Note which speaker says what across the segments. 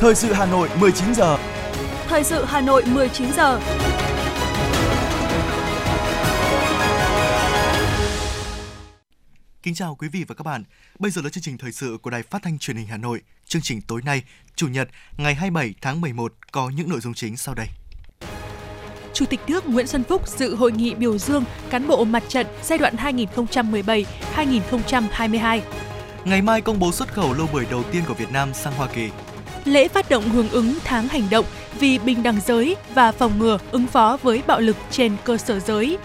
Speaker 1: Thời sự Hà Nội 19 giờ.
Speaker 2: Thời sự Hà Nội 19 giờ.
Speaker 3: Kính chào quý vị và các bạn. Bây giờ là chương trình thời sự của Đài Phát thanh Truyền hình Hà Nội. Chương trình tối nay, Chủ nhật, ngày 27 tháng 11 có những nội dung chính sau đây.
Speaker 2: Chủ tịch nước Nguyễn Xuân Phúc dự hội nghị biểu dương cán bộ mặt trận giai đoạn 2017-2022.
Speaker 3: Ngày mai công bố xuất khẩu lô bưởi đầu tiên của Việt Nam sang Hoa Kỳ.
Speaker 2: Lễ phát động hưởng ứng tháng hành động vì bình đẳng giới và phòng ngừa ứng phó với bạo lực trên cơ sở giới.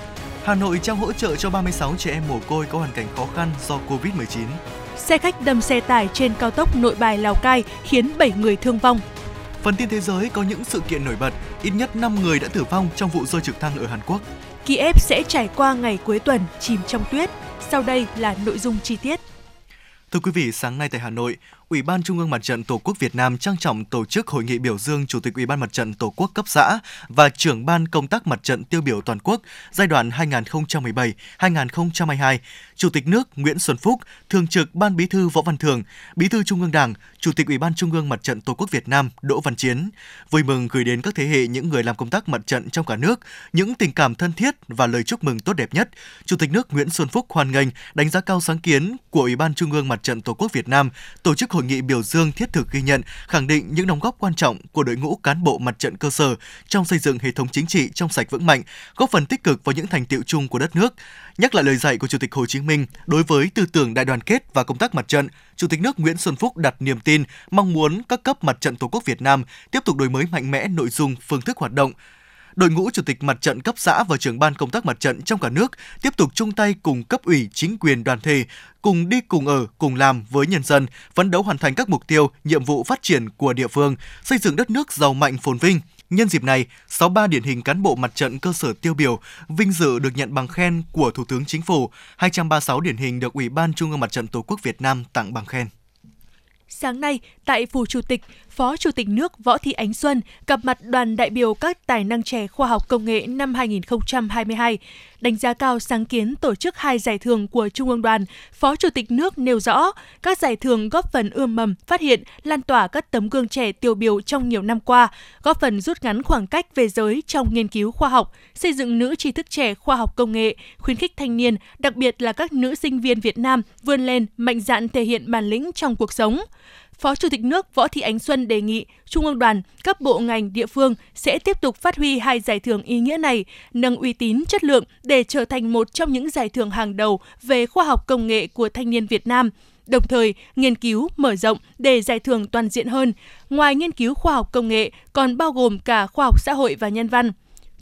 Speaker 3: Hà Nội trao hỗ trợ cho 36 trẻ em mồ côi có hoàn cảnh khó khăn do Covid-19.
Speaker 2: Xe khách đâm xe tải trên cao tốc Nội Bài Lào Cai khiến 7 người thương vong.
Speaker 3: Phần tin thế giới có những sự kiện nổi bật, ít nhất 5 người đã tử vong trong vụ rơi trực thăng ở Hàn Quốc.
Speaker 2: Kiev sẽ trải qua ngày cuối tuần chìm trong tuyết. Sau đây là nội dung chi tiết.
Speaker 3: Thưa quý vị, sáng nay tại Hà Nội, Ủy ban Trung ương Mặt trận Tổ quốc Việt Nam trang trọng tổ chức hội nghị biểu dương Chủ tịch Ủy ban Mặt trận Tổ quốc cấp xã và trưởng ban công tác mặt trận tiêu biểu toàn quốc giai đoạn 2017-2022, Chủ tịch nước Nguyễn Xuân Phúc, Thường trực Ban Bí thư Võ Văn Thường, Bí thư Trung ương Đảng, Chủ tịch Ủy ban Trung ương Mặt trận Tổ quốc Việt Nam Đỗ Văn Chiến. Vui mừng gửi đến các thế hệ những người làm công tác mặt trận trong cả nước những tình cảm thân thiết và lời chúc mừng tốt đẹp nhất. Chủ tịch nước Nguyễn Xuân Phúc hoan nghênh, đánh giá cao sáng kiến của Ủy ban Trung ương Mặt trận Tổ quốc Việt Nam tổ chức hội nghị biểu dương thiết thực ghi nhận, khẳng định những đóng góp quan trọng của đội ngũ cán bộ mặt trận cơ sở trong xây dựng hệ thống chính trị trong sạch vững mạnh, góp phần tích cực vào những thành tiệu chung của đất nước. Nhắc lại lời dạy của Chủ tịch Hồ Chí Minh đối với tư tưởng đại đoàn kết và công tác mặt trận, Chủ tịch nước Nguyễn Xuân Phúc đặt niềm tin, mong muốn các cấp mặt trận Tổ quốc Việt Nam tiếp tục đổi mới mạnh mẽ nội dung, phương thức hoạt động, đội ngũ chủ tịch mặt trận cấp xã và trưởng ban công tác mặt trận trong cả nước tiếp tục chung tay cùng cấp ủy chính quyền đoàn thể cùng đi cùng ở cùng làm với nhân dân phấn đấu hoàn thành các mục tiêu nhiệm vụ phát triển của địa phương xây dựng đất nước giàu mạnh phồn vinh Nhân dịp này, 63 điển hình cán bộ mặt trận cơ sở tiêu biểu vinh dự được nhận bằng khen của Thủ tướng Chính phủ, 236 điển hình được Ủy ban Trung ương Mặt trận Tổ quốc Việt Nam tặng bằng khen.
Speaker 2: Sáng nay, tại Phủ Chủ tịch, Phó Chủ tịch nước Võ Thị Ánh Xuân gặp mặt đoàn đại biểu các tài năng trẻ khoa học công nghệ năm 2022, đánh giá cao sáng kiến tổ chức hai giải thưởng của Trung ương đoàn. Phó Chủ tịch nước nêu rõ, các giải thưởng góp phần ươm mầm, phát hiện, lan tỏa các tấm gương trẻ tiêu biểu trong nhiều năm qua, góp phần rút ngắn khoảng cách về giới trong nghiên cứu khoa học, xây dựng nữ trí thức trẻ khoa học công nghệ, khuyến khích thanh niên, đặc biệt là các nữ sinh viên Việt Nam vươn lên, mạnh dạn thể hiện bản lĩnh trong cuộc sống. Phó Chủ tịch nước Võ Thị Ánh Xuân đề nghị Trung ương đoàn, các bộ ngành địa phương sẽ tiếp tục phát huy hai giải thưởng ý nghĩa này, nâng uy tín chất lượng để trở thành một trong những giải thưởng hàng đầu về khoa học công nghệ của thanh niên Việt Nam, đồng thời nghiên cứu mở rộng để giải thưởng toàn diện hơn. Ngoài nghiên cứu khoa học công nghệ còn bao gồm cả khoa học xã hội và nhân văn.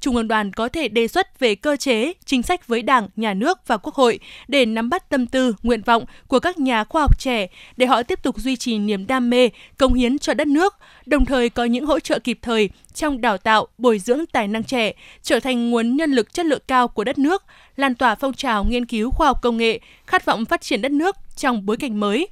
Speaker 2: Trung ương đoàn có thể đề xuất về cơ chế, chính sách với Đảng, Nhà nước và Quốc hội để nắm bắt tâm tư, nguyện vọng của các nhà khoa học trẻ để họ tiếp tục duy trì niềm đam mê, công hiến cho đất nước, đồng thời có những hỗ trợ kịp thời trong đào tạo, bồi dưỡng tài năng trẻ, trở thành nguồn nhân lực chất lượng cao của đất nước, lan tỏa phong trào nghiên cứu khoa học công nghệ, khát vọng phát triển đất nước trong bối cảnh mới.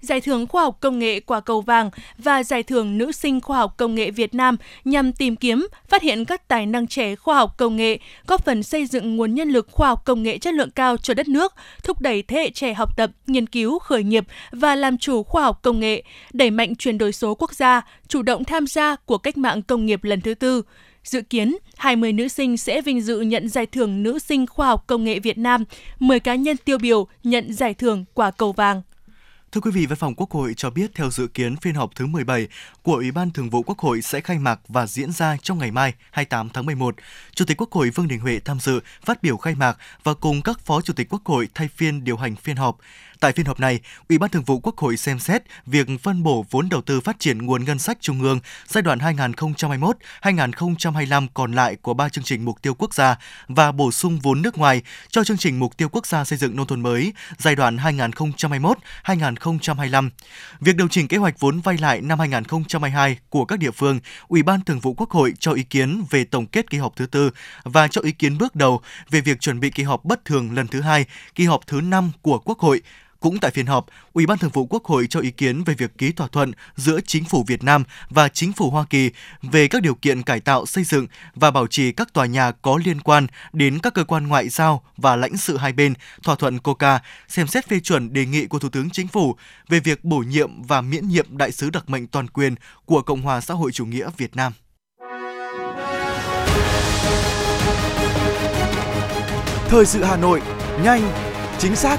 Speaker 2: Giải thưởng Khoa học Công nghệ Quả Cầu Vàng và Giải thưởng Nữ sinh Khoa học Công nghệ Việt Nam nhằm tìm kiếm, phát hiện các tài năng trẻ khoa học công nghệ, góp phần xây dựng nguồn nhân lực khoa học công nghệ chất lượng cao cho đất nước, thúc đẩy thế hệ trẻ học tập, nghiên cứu, khởi nghiệp và làm chủ khoa học công nghệ, đẩy mạnh chuyển đổi số quốc gia, chủ động tham gia của cách mạng công nghiệp lần thứ tư. Dự kiến, 20 nữ sinh sẽ vinh dự nhận giải thưởng Nữ sinh Khoa học Công nghệ Việt Nam, 10 cá nhân tiêu biểu nhận giải thưởng Quả Cầu Vàng.
Speaker 3: Thưa quý vị, Văn phòng Quốc hội cho biết theo dự kiến phiên họp thứ 17 của Ủy ban Thường vụ Quốc hội sẽ khai mạc và diễn ra trong ngày mai 28 tháng 11. Chủ tịch Quốc hội Vương Đình Huệ tham dự, phát biểu khai mạc và cùng các phó chủ tịch Quốc hội thay phiên điều hành phiên họp. Tại phiên họp này, Ủy ban Thường vụ Quốc hội xem xét việc phân bổ vốn đầu tư phát triển nguồn ngân sách trung ương giai đoạn 2021-2025 còn lại của ba chương trình mục tiêu quốc gia và bổ sung vốn nước ngoài cho chương trình mục tiêu quốc gia xây dựng nông thôn mới giai đoạn 2021-2025. Việc điều chỉnh kế hoạch vốn vay lại năm 2022 của các địa phương, Ủy ban Thường vụ Quốc hội cho ý kiến về tổng kết kỳ họp thứ tư và cho ý kiến bước đầu về việc chuẩn bị kỳ họp bất thường lần thứ hai, kỳ họp thứ năm của Quốc hội cũng tại phiên họp, Ủy ban Thường vụ Quốc hội cho ý kiến về việc ký thỏa thuận giữa Chính phủ Việt Nam và Chính phủ Hoa Kỳ về các điều kiện cải tạo xây dựng và bảo trì các tòa nhà có liên quan đến các cơ quan ngoại giao và lãnh sự hai bên, thỏa thuận COCA, xem xét phê chuẩn đề nghị của Thủ tướng Chính phủ về việc bổ nhiệm và miễn nhiệm đại sứ đặc mệnh toàn quyền của Cộng hòa xã hội chủ nghĩa Việt Nam.
Speaker 1: Thời sự Hà Nội, nhanh, chính xác,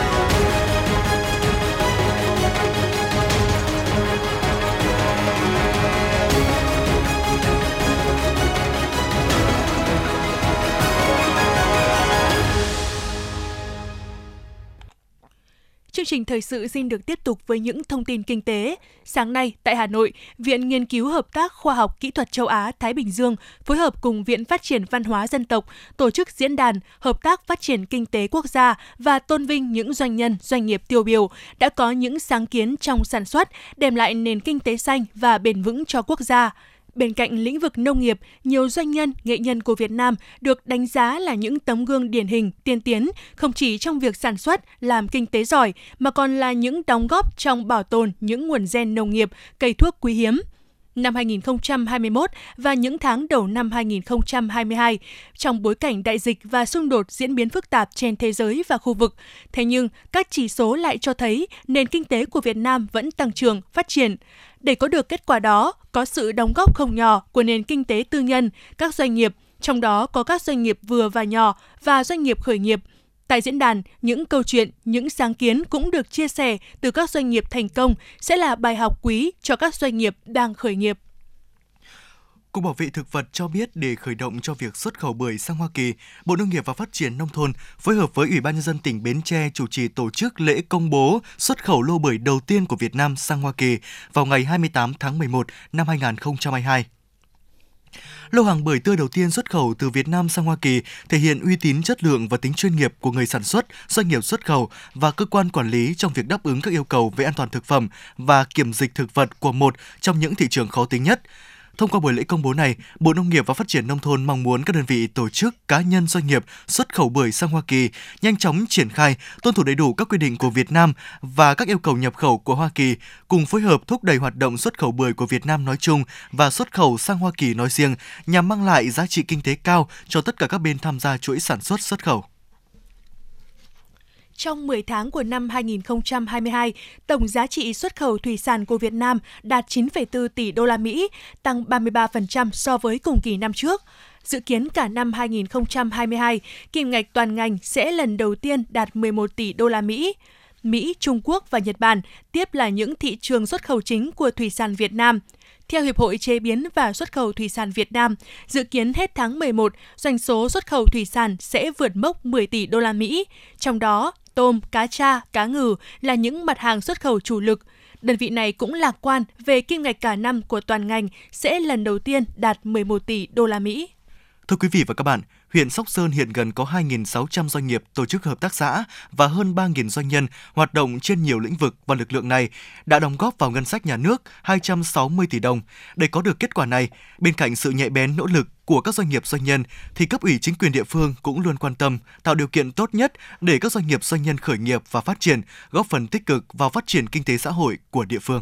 Speaker 2: Chương trình thời sự xin được tiếp tục với những thông tin kinh tế. Sáng nay, tại Hà Nội, Viện Nghiên cứu Hợp tác Khoa học Kỹ thuật Châu Á-Thái Bình Dương phối hợp cùng Viện Phát triển Văn hóa Dân tộc tổ chức diễn đàn Hợp tác Phát triển Kinh tế Quốc gia và tôn vinh những doanh nhân, doanh nghiệp tiêu biểu đã có những sáng kiến trong sản xuất, đem lại nền kinh tế xanh và bền vững cho quốc gia. Bên cạnh lĩnh vực nông nghiệp, nhiều doanh nhân, nghệ nhân của Việt Nam được đánh giá là những tấm gương điển hình, tiên tiến, không chỉ trong việc sản xuất, làm kinh tế giỏi, mà còn là những đóng góp trong bảo tồn những nguồn gen nông nghiệp, cây thuốc quý hiếm năm 2021 và những tháng đầu năm 2022 trong bối cảnh đại dịch và xung đột diễn biến phức tạp trên thế giới và khu vực. Thế nhưng, các chỉ số lại cho thấy nền kinh tế của Việt Nam vẫn tăng trưởng, phát triển. Để có được kết quả đó, có sự đóng góp không nhỏ của nền kinh tế tư nhân, các doanh nghiệp, trong đó có các doanh nghiệp vừa và nhỏ và doanh nghiệp khởi nghiệp. Tại diễn đàn, những câu chuyện, những sáng kiến cũng được chia sẻ từ các doanh nghiệp thành công sẽ là bài học quý cho các doanh nghiệp đang khởi nghiệp.
Speaker 3: Cục Bảo vệ Thực vật cho biết để khởi động cho việc xuất khẩu bưởi sang Hoa Kỳ, Bộ Nông nghiệp và Phát triển Nông thôn phối hợp với Ủy ban Nhân dân tỉnh Bến Tre chủ trì tổ chức lễ công bố xuất khẩu lô bưởi đầu tiên của Việt Nam sang Hoa Kỳ vào ngày 28 tháng 11 năm 2022. Lô hàng bưởi tươi đầu tiên xuất khẩu từ Việt Nam sang Hoa Kỳ thể hiện uy tín chất lượng và tính chuyên nghiệp của người sản xuất, doanh nghiệp xuất khẩu và cơ quan quản lý trong việc đáp ứng các yêu cầu về an toàn thực phẩm và kiểm dịch thực vật của một trong những thị trường khó tính nhất. Thông qua buổi lễ công bố này, Bộ Nông nghiệp và Phát triển Nông thôn mong muốn các đơn vị tổ chức, cá nhân doanh nghiệp xuất khẩu bưởi sang Hoa Kỳ nhanh chóng triển khai, tuân thủ đầy đủ các quy định của Việt Nam và các yêu cầu nhập khẩu của Hoa Kỳ, cùng phối hợp thúc đẩy hoạt động xuất khẩu bưởi của Việt Nam nói chung và xuất khẩu sang Hoa Kỳ nói riêng nhằm mang lại giá trị kinh tế cao cho tất cả các bên tham gia chuỗi sản xuất xuất khẩu.
Speaker 2: Trong 10 tháng của năm 2022, tổng giá trị xuất khẩu thủy sản của Việt Nam đạt 9,4 tỷ đô la Mỹ, tăng 33% so với cùng kỳ năm trước. Dự kiến cả năm 2022, kim ngạch toàn ngành sẽ lần đầu tiên đạt 11 tỷ đô la Mỹ. Mỹ, Trung Quốc và Nhật Bản tiếp là những thị trường xuất khẩu chính của thủy sản Việt Nam. Theo Hiệp hội Chế biến và Xuất khẩu Thủy sản Việt Nam, dự kiến hết tháng 11, doanh số xuất khẩu thủy sản sẽ vượt mốc 10 tỷ đô la Mỹ. Trong đó, tôm, cá tra, cá ngừ là những mặt hàng xuất khẩu chủ lực. Đơn vị này cũng lạc quan về kim ngạch cả năm của toàn ngành sẽ lần đầu tiên đạt 11 tỷ đô la Mỹ.
Speaker 3: Thưa quý vị và các bạn, huyện Sóc Sơn hiện gần có 2.600 doanh nghiệp, tổ chức hợp tác xã và hơn 3.000 doanh nhân hoạt động trên nhiều lĩnh vực và lực lượng này đã đóng góp vào ngân sách nhà nước 260 tỷ đồng. Để có được kết quả này, bên cạnh sự nhạy bén nỗ lực của các doanh nghiệp doanh nhân thì cấp ủy chính quyền địa phương cũng luôn quan tâm tạo điều kiện tốt nhất để các doanh nghiệp doanh nhân khởi nghiệp và phát triển, góp phần tích cực vào phát triển kinh tế xã hội của địa phương.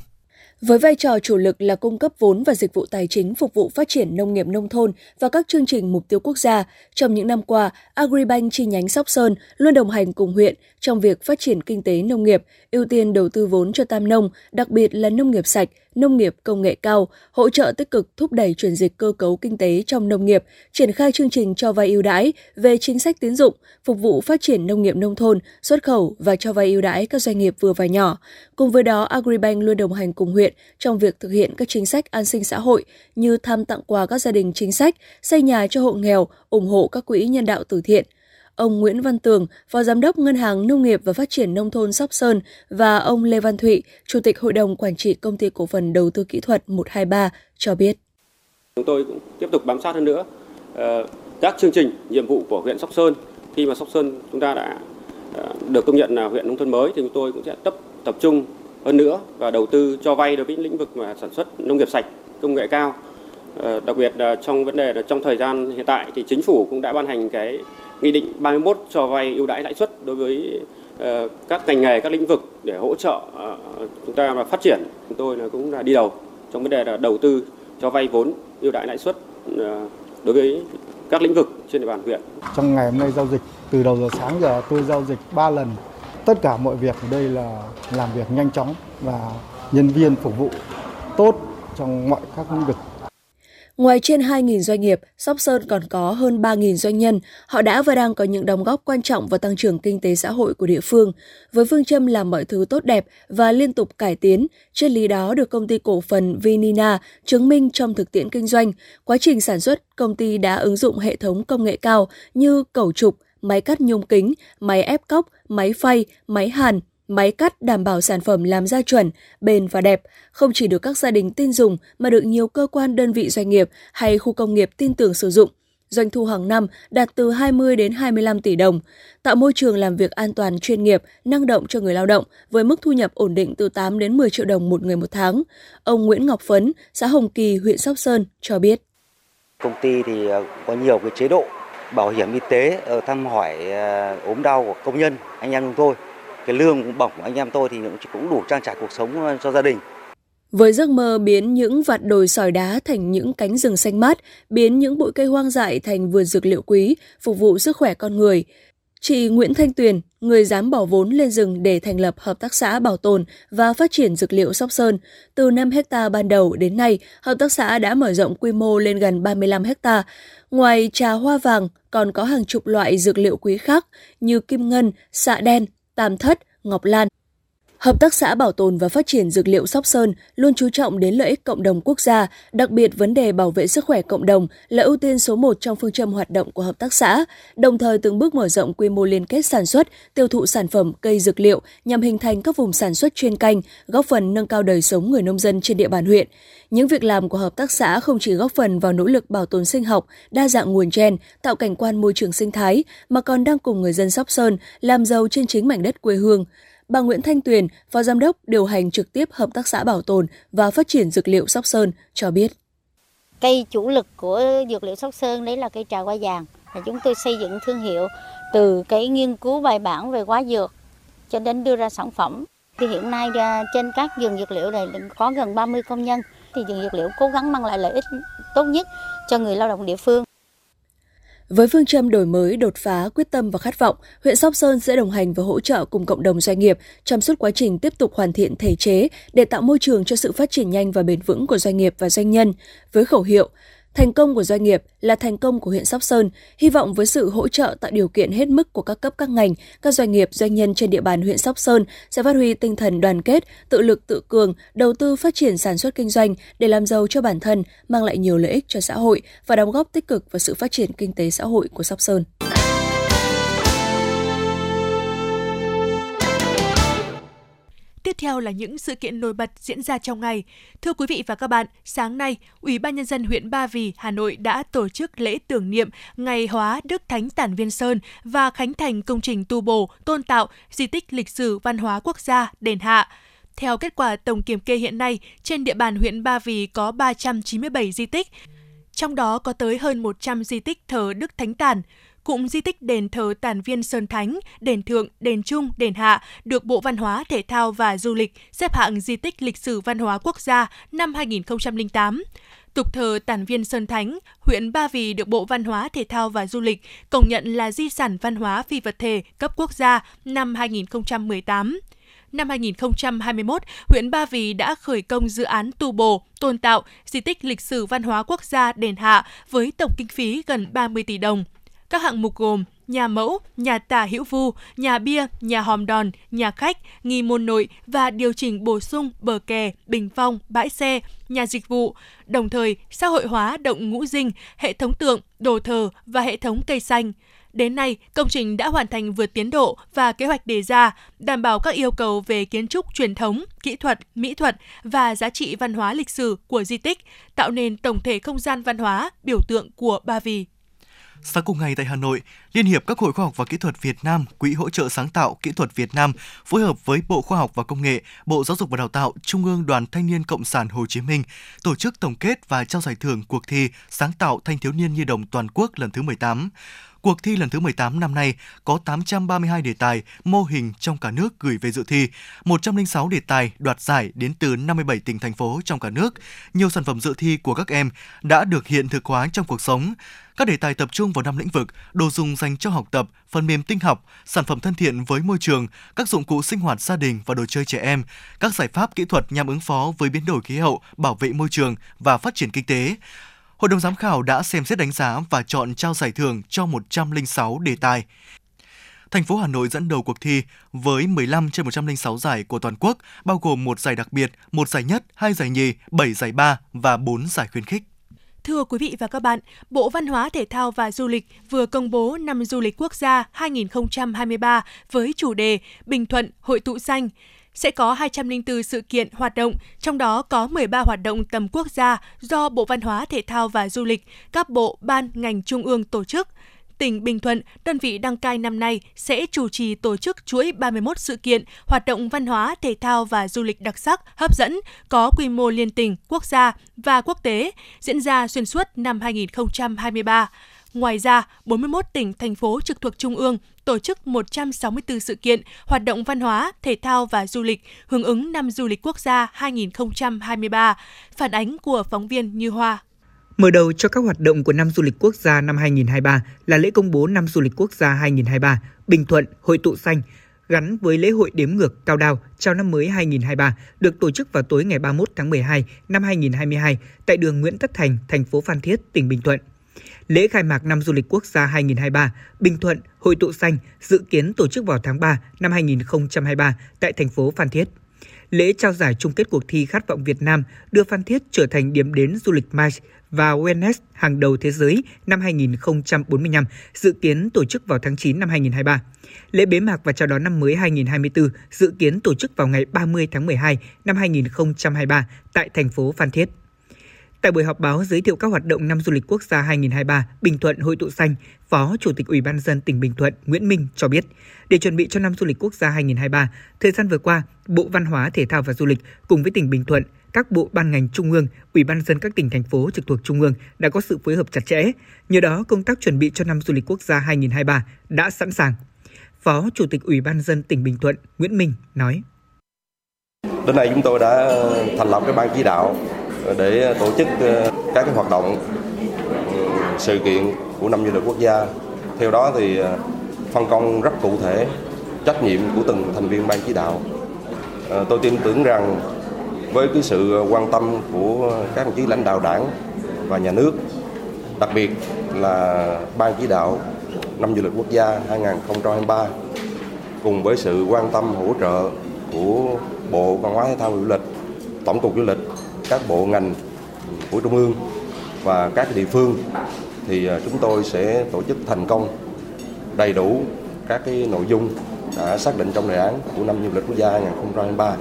Speaker 4: Với vai trò chủ lực là cung cấp vốn và dịch vụ tài chính phục vụ phát triển nông nghiệp nông thôn và các chương trình mục tiêu quốc gia, trong những năm qua, Agribank chi nhánh Sóc Sơn luôn đồng hành cùng huyện trong việc phát triển kinh tế nông nghiệp, ưu tiên đầu tư vốn cho tam nông, đặc biệt là nông nghiệp sạch, nông nghiệp công nghệ cao, hỗ trợ tích cực thúc đẩy chuyển dịch cơ cấu kinh tế trong nông nghiệp, triển khai chương trình cho vay ưu đãi về chính sách tín dụng, phục vụ phát triển nông nghiệp nông thôn, xuất khẩu và cho vay ưu đãi các doanh nghiệp vừa và nhỏ. Cùng với đó, Agribank luôn đồng hành cùng huyện trong việc thực hiện các chính sách an sinh xã hội như thăm tặng quà các gia đình chính sách, xây nhà cho hộ nghèo, ủng hộ các quỹ nhân đạo từ thiện – ông Nguyễn Văn Tường, Phó Giám đốc Ngân hàng Nông nghiệp và Phát triển Nông thôn Sóc Sơn và ông Lê Văn Thụy, Chủ tịch Hội đồng Quản trị Công ty Cổ phần Đầu tư Kỹ thuật 123 cho biết.
Speaker 5: Chúng tôi cũng tiếp tục bám sát hơn nữa ờ, các chương trình, nhiệm vụ của huyện Sóc Sơn. Khi mà Sóc Sơn chúng ta đã ờ, được công nhận là huyện nông thôn mới thì chúng tôi cũng sẽ tập tập trung hơn nữa và đầu tư cho vay đối với lĩnh vực mà sản xuất nông nghiệp sạch, công nghệ cao ờ, đặc biệt là trong vấn đề là trong thời gian hiện tại thì chính phủ cũng đã ban hành cái nghị định 31 cho vay ưu đãi lãi suất đối với ờ, các ngành nghề các lĩnh vực để hỗ trợ ờ, chúng ta mà phát triển chúng tôi là cũng là đi đầu trong vấn đề là đầu tư cho vay vốn ưu đãi lãi suất đối với các lĩnh vực trên địa bàn huyện.
Speaker 6: Trong ngày hôm nay giao dịch từ đầu giờ sáng giờ tôi giao dịch 3 lần. Tất cả mọi việc ở đây là làm việc nhanh chóng và nhân viên phục vụ tốt trong mọi các lĩnh vực
Speaker 4: Ngoài trên 2.000 doanh nghiệp, Sóc Sơn còn có hơn 3.000 doanh nhân. Họ đã và đang có những đóng góp quan trọng vào tăng trưởng kinh tế xã hội của địa phương. Với phương châm làm mọi thứ tốt đẹp và liên tục cải tiến, triết lý đó được công ty cổ phần Vinina chứng minh trong thực tiễn kinh doanh. Quá trình sản xuất, công ty đã ứng dụng hệ thống công nghệ cao như cẩu trục, máy cắt nhôm kính, máy ép cốc, máy phay, máy hàn, máy cắt đảm bảo sản phẩm làm ra chuẩn, bền và đẹp, không chỉ được các gia đình tin dùng mà được nhiều cơ quan đơn vị doanh nghiệp hay khu công nghiệp tin tưởng sử dụng. Doanh thu hàng năm đạt từ 20 đến 25 tỷ đồng, tạo môi trường làm việc an toàn chuyên nghiệp, năng động cho người lao động với mức thu nhập ổn định từ 8 đến 10 triệu đồng một người một tháng. Ông Nguyễn Ngọc Phấn, xã Hồng Kỳ, huyện Sóc Sơn cho biết.
Speaker 7: Công ty thì ờ, có nhiều cái chế độ bảo hiểm y tế ở thăm hỏi ờ, ốm đau của công nhân anh em chúng tôi cái lương bổng của anh em tôi thì cũng đủ trang trải cuộc sống ờ, cho gia đình.
Speaker 4: Với giấc mơ biến những vạt đồi sỏi đá thành những cánh rừng xanh mát, biến những bụi cây hoang dại thành vườn dược liệu quý, phục vụ sức khỏe con người, Chị Nguyễn Thanh Tuyền, người dám bỏ vốn lên rừng để thành lập Hợp tác xã Bảo tồn và Phát triển Dược liệu Sóc Sơn. Từ 5 hecta ban đầu đến nay, Hợp tác xã đã mở rộng quy mô lên gần 35 hecta. Ngoài trà hoa vàng, còn có hàng chục loại dược liệu quý khác như kim ngân, xạ đen, tam thất, ngọc lan. Hợp tác xã bảo tồn và phát triển dược liệu Sóc Sơn luôn chú trọng đến lợi ích cộng đồng quốc gia, đặc biệt vấn đề bảo vệ sức khỏe cộng đồng là ưu tiên số 1 trong phương châm hoạt động của hợp tác xã, đồng thời từng bước mở rộng quy mô liên kết sản xuất, tiêu thụ sản phẩm cây dược liệu nhằm hình thành các vùng sản xuất chuyên canh, góp phần nâng cao đời sống người nông dân trên địa bàn huyện. Những việc làm của hợp tác xã không chỉ góp phần vào nỗ lực bảo tồn sinh học, đa dạng nguồn gen, tạo cảnh quan môi trường sinh thái, mà còn đang cùng người dân Sóc Sơn làm giàu trên chính mảnh đất quê hương. Bà Nguyễn Thanh Tuyền, Phó Giám đốc điều hành trực tiếp Hợp tác xã Bảo tồn và Phát triển Dược liệu Sóc Sơn cho biết.
Speaker 8: Cây chủ lực của dược liệu Sóc Sơn đấy là cây trà hoa vàng. Chúng tôi xây dựng thương hiệu từ cái nghiên cứu bài bản về hóa dược cho đến đưa ra sản phẩm. Thì hiện nay à, trên các vườn dược liệu này có gần 30 công nhân thì vườn dược liệu cố gắng mang lại lợi ích tốt nhất cho người lao động địa phương.
Speaker 4: Với phương châm đổi mới, đột phá, quyết tâm và khát vọng, huyện Sóc Sơn sẽ đồng hành và hỗ trợ cùng cộng đồng doanh nghiệp trong suốt quá trình tiếp tục hoàn thiện thể chế để tạo môi trường cho sự phát triển nhanh và bền vững của doanh nghiệp và doanh nhân. Với khẩu hiệu Thành công của doanh nghiệp là thành công của huyện Sóc Sơn. Hy vọng với sự hỗ trợ tạo điều kiện hết mức của các cấp các ngành, các doanh nghiệp, doanh nhân trên địa bàn huyện Sóc Sơn sẽ phát huy tinh thần đoàn kết, tự lực tự cường, đầu tư phát triển sản xuất kinh doanh để làm giàu cho bản thân, mang lại nhiều lợi ích cho xã hội và đóng góp tích cực vào sự phát triển kinh tế xã hội của Sóc Sơn.
Speaker 2: Tiếp theo là những sự kiện nổi bật diễn ra trong ngày. Thưa quý vị và các bạn, sáng nay, Ủy ban nhân dân huyện Ba Vì, Hà Nội đã tổ chức lễ tưởng niệm Ngày hóa Đức Thánh Tản Viên Sơn và khánh thành công trình tu bổ, tôn tạo di tích lịch sử văn hóa quốc gia Đền Hạ. Theo kết quả tổng kiểm kê hiện nay, trên địa bàn huyện Ba Vì có 397 di tích, trong đó có tới hơn 100 di tích thờ Đức Thánh Tản cụm di tích đền thờ Tản Viên Sơn Thánh, đền Thượng, đền Trung, đền Hạ được Bộ Văn hóa, Thể thao và Du lịch xếp hạng di tích lịch sử văn hóa quốc gia năm 2008. Tục thờ Tản Viên Sơn Thánh, huyện Ba Vì được Bộ Văn hóa, Thể thao và Du lịch công nhận là di sản văn hóa phi vật thể cấp quốc gia năm 2018 năm 2021, huyện Ba Vì đã khởi công dự án tu bổ, tôn tạo di tích lịch sử văn hóa quốc gia Đền Hạ với tổng kinh phí gần 30 tỷ đồng. Các hạng mục gồm nhà mẫu, nhà tả hữu vu, nhà bia, nhà hòm đòn, nhà khách, nghi môn nội và điều chỉnh bổ sung bờ kè, bình phong, bãi xe, nhà dịch vụ, đồng thời xã hội hóa động ngũ dinh, hệ thống tượng, đồ thờ và hệ thống cây xanh. Đến nay, công trình đã hoàn thành vượt tiến độ và kế hoạch đề ra, đảm bảo các yêu cầu về kiến trúc truyền thống, kỹ thuật, mỹ thuật và giá trị văn hóa lịch sử của di tích, tạo nên tổng thể không gian văn hóa, biểu tượng của Ba Vì.
Speaker 3: Sáng cùng ngày tại Hà Nội, Liên hiệp các hội khoa học và kỹ thuật Việt Nam, Quỹ hỗ trợ sáng tạo kỹ thuật Việt Nam phối hợp với Bộ Khoa học và Công nghệ, Bộ Giáo dục và Đào tạo, Trung ương Đoàn Thanh niên Cộng sản Hồ Chí Minh tổ chức tổng kết và trao giải thưởng cuộc thi sáng tạo thanh thiếu niên nhi đồng toàn quốc lần thứ 18. Cuộc thi lần thứ 18 năm nay có 832 đề tài, mô hình trong cả nước gửi về dự thi, 106 đề tài đoạt giải đến từ 57 tỉnh thành phố trong cả nước. Nhiều sản phẩm dự thi của các em đã được hiện thực hóa trong cuộc sống. Các đề tài tập trung vào năm lĩnh vực: đồ dùng dành cho học tập, phần mềm tinh học, sản phẩm thân thiện với môi trường, các dụng cụ sinh hoạt gia đình và đồ chơi trẻ em, các giải pháp kỹ thuật nhằm ứng phó với biến đổi khí hậu, bảo vệ môi trường và phát triển kinh tế. Hội đồng giám khảo đã xem xét đánh giá và chọn trao giải thưởng cho 106 đề tài. Thành phố Hà Nội dẫn đầu cuộc thi với 15 trên 106 giải của toàn quốc, bao gồm một giải đặc biệt, một giải nhất, hai giải nhì, 7 giải ba và 4 giải khuyến khích.
Speaker 2: Thưa quý vị và các bạn, Bộ Văn hóa Thể thao và Du lịch vừa công bố năm du lịch quốc gia 2023 với chủ đề Bình Thuận Hội tụ xanh sẽ có 204 sự kiện hoạt động, trong đó có 13 hoạt động tầm quốc gia do Bộ Văn hóa, Thể thao và Du lịch, các bộ, ban, ngành trung ương tổ chức. Tỉnh Bình Thuận, đơn vị đăng cai năm nay sẽ chủ trì tổ chức chuỗi 31 sự kiện, hoạt động văn hóa, thể thao và du lịch đặc sắc, hấp dẫn, có quy mô liên tỉnh, quốc gia và quốc tế, diễn ra xuyên suốt năm 2023. Ngoài ra, 41 tỉnh, thành phố trực thuộc Trung ương tổ chức 164 sự kiện, hoạt động văn hóa, thể thao và du lịch hưởng ứng năm du lịch quốc gia 2023. Phản ánh của phóng viên Như Hoa.
Speaker 9: Mở đầu cho các hoạt động của năm du lịch quốc gia năm 2023 là lễ công bố năm du lịch quốc gia 2023 Bình Thuận Hội tụ xanh gắn với lễ hội đếm ngược cao đao chào năm mới 2023 được tổ chức vào tối ngày 31 tháng 12 năm 2022 tại đường Nguyễn Tất Thành, thành phố Phan Thiết, tỉnh Bình Thuận. Lễ khai mạc năm du lịch quốc gia 2023 Bình Thuận, Hội tụ xanh dự kiến tổ chức vào tháng 3 năm 2023 tại thành phố Phan Thiết. Lễ trao giải chung kết cuộc thi Khát vọng Việt Nam đưa Phan Thiết trở thành điểm đến du lịch MICE và Wellness hàng đầu thế giới năm 2045 dự kiến tổ chức vào tháng 9 năm 2023. Lễ bế mạc và chào đón năm mới 2024 dự kiến tổ chức vào ngày 30 tháng 12 năm 2023 tại thành phố Phan Thiết. Tại buổi họp báo giới thiệu các hoạt động năm du lịch quốc gia 2023 Bình Thuận Hội tụ xanh, Phó Chủ tịch Ủy ban dân tỉnh Bình Thuận Nguyễn Minh cho biết, để chuẩn bị cho năm du lịch quốc gia 2023, thời gian vừa qua, Bộ Văn hóa, Thể thao và Du lịch cùng với tỉnh Bình Thuận, các bộ ban ngành trung ương, ủy ban dân các tỉnh thành phố trực thuộc trung ương đã có sự phối hợp chặt chẽ. Nhờ đó, công tác chuẩn bị cho năm du lịch quốc gia 2023 đã sẵn sàng. Phó Chủ tịch Ủy ban dân tỉnh Bình Thuận Nguyễn Minh nói:
Speaker 10: Đến nay chúng tôi đã thành lập cái ban chỉ đạo để ờ, tổ chức ờ, các cái hoạt động ừ, sự kiện của năm du lịch quốc gia. Theo đó thì ờ, phân công rất cụ thể trách nhiệm của từng thành viên ban chỉ đạo. Tôi tin tưởng rằng với cái sự quan tâm của các đồng chí lãnh đạo đảng và nhà nước, đặc biệt là ban chỉ đạo năm du lịch quốc gia 2023 cùng với sự quan tâm hỗ trợ của Bộ Văn hóa Thể thao và Du lịch, Tổng cục Du lịch các bộ ngành của trung ương và các địa phương thì à, chúng tôi sẽ tổ chức thành công đầy đủ các cái nội dung đã xác định trong đề án của năm du lịch quốc gia 2023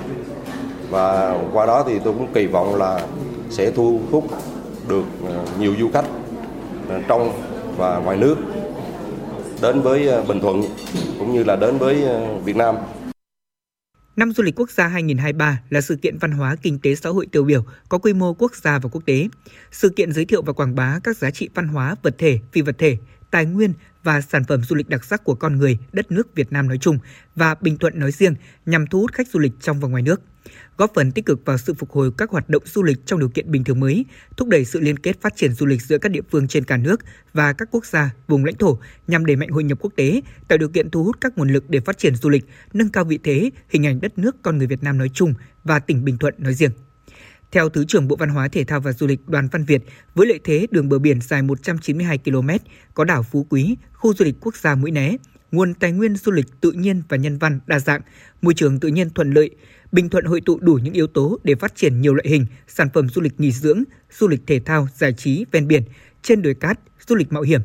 Speaker 10: và qua đó thì tôi cũng kỳ vọng là sẽ thu hút được à, nhiều du khách à, trong và ngoài nước đến với Bình Thuận cũng như là đến với Việt Nam.
Speaker 9: Năm du lịch quốc gia 2023 là sự kiện văn hóa kinh tế xã hội tiêu biểu có quy mô quốc gia và quốc tế. Sự kiện giới thiệu và quảng bá các giá trị văn hóa, vật thể, phi vật thể, tài nguyên và sản phẩm du lịch đặc sắc của con người, đất nước Việt Nam nói chung và Bình Thuận nói riêng nhằm thu hút khách du lịch trong và ngoài nước góp phần tích cực vào sự phục hồi các hoạt động du lịch trong điều kiện bình thường mới, thúc đẩy sự liên kết phát triển du lịch giữa các địa phương trên cả nước và các quốc gia, vùng lãnh thổ nhằm đẩy mạnh hội nhập quốc tế, tạo điều kiện thu hút các nguồn lực để phát triển du lịch, nâng cao vị thế, hình ảnh đất nước con người Việt Nam nói chung và tỉnh Bình Thuận nói riêng. Theo Thứ trưởng Bộ Văn hóa Thể thao và Du lịch Đoàn Văn Việt, với lợi thế đường bờ biển dài 192 km, có đảo Phú Quý, khu du lịch quốc gia Mũi Né, nguồn tài nguyên du lịch tự nhiên và nhân văn đa dạng, môi trường tự nhiên thuận lợi, Bình Thuận hội tụ đủ những yếu tố để phát triển nhiều loại hình sản phẩm du lịch nghỉ dưỡng, du lịch thể thao, giải trí ven biển, trên đồi cát, du lịch mạo hiểm.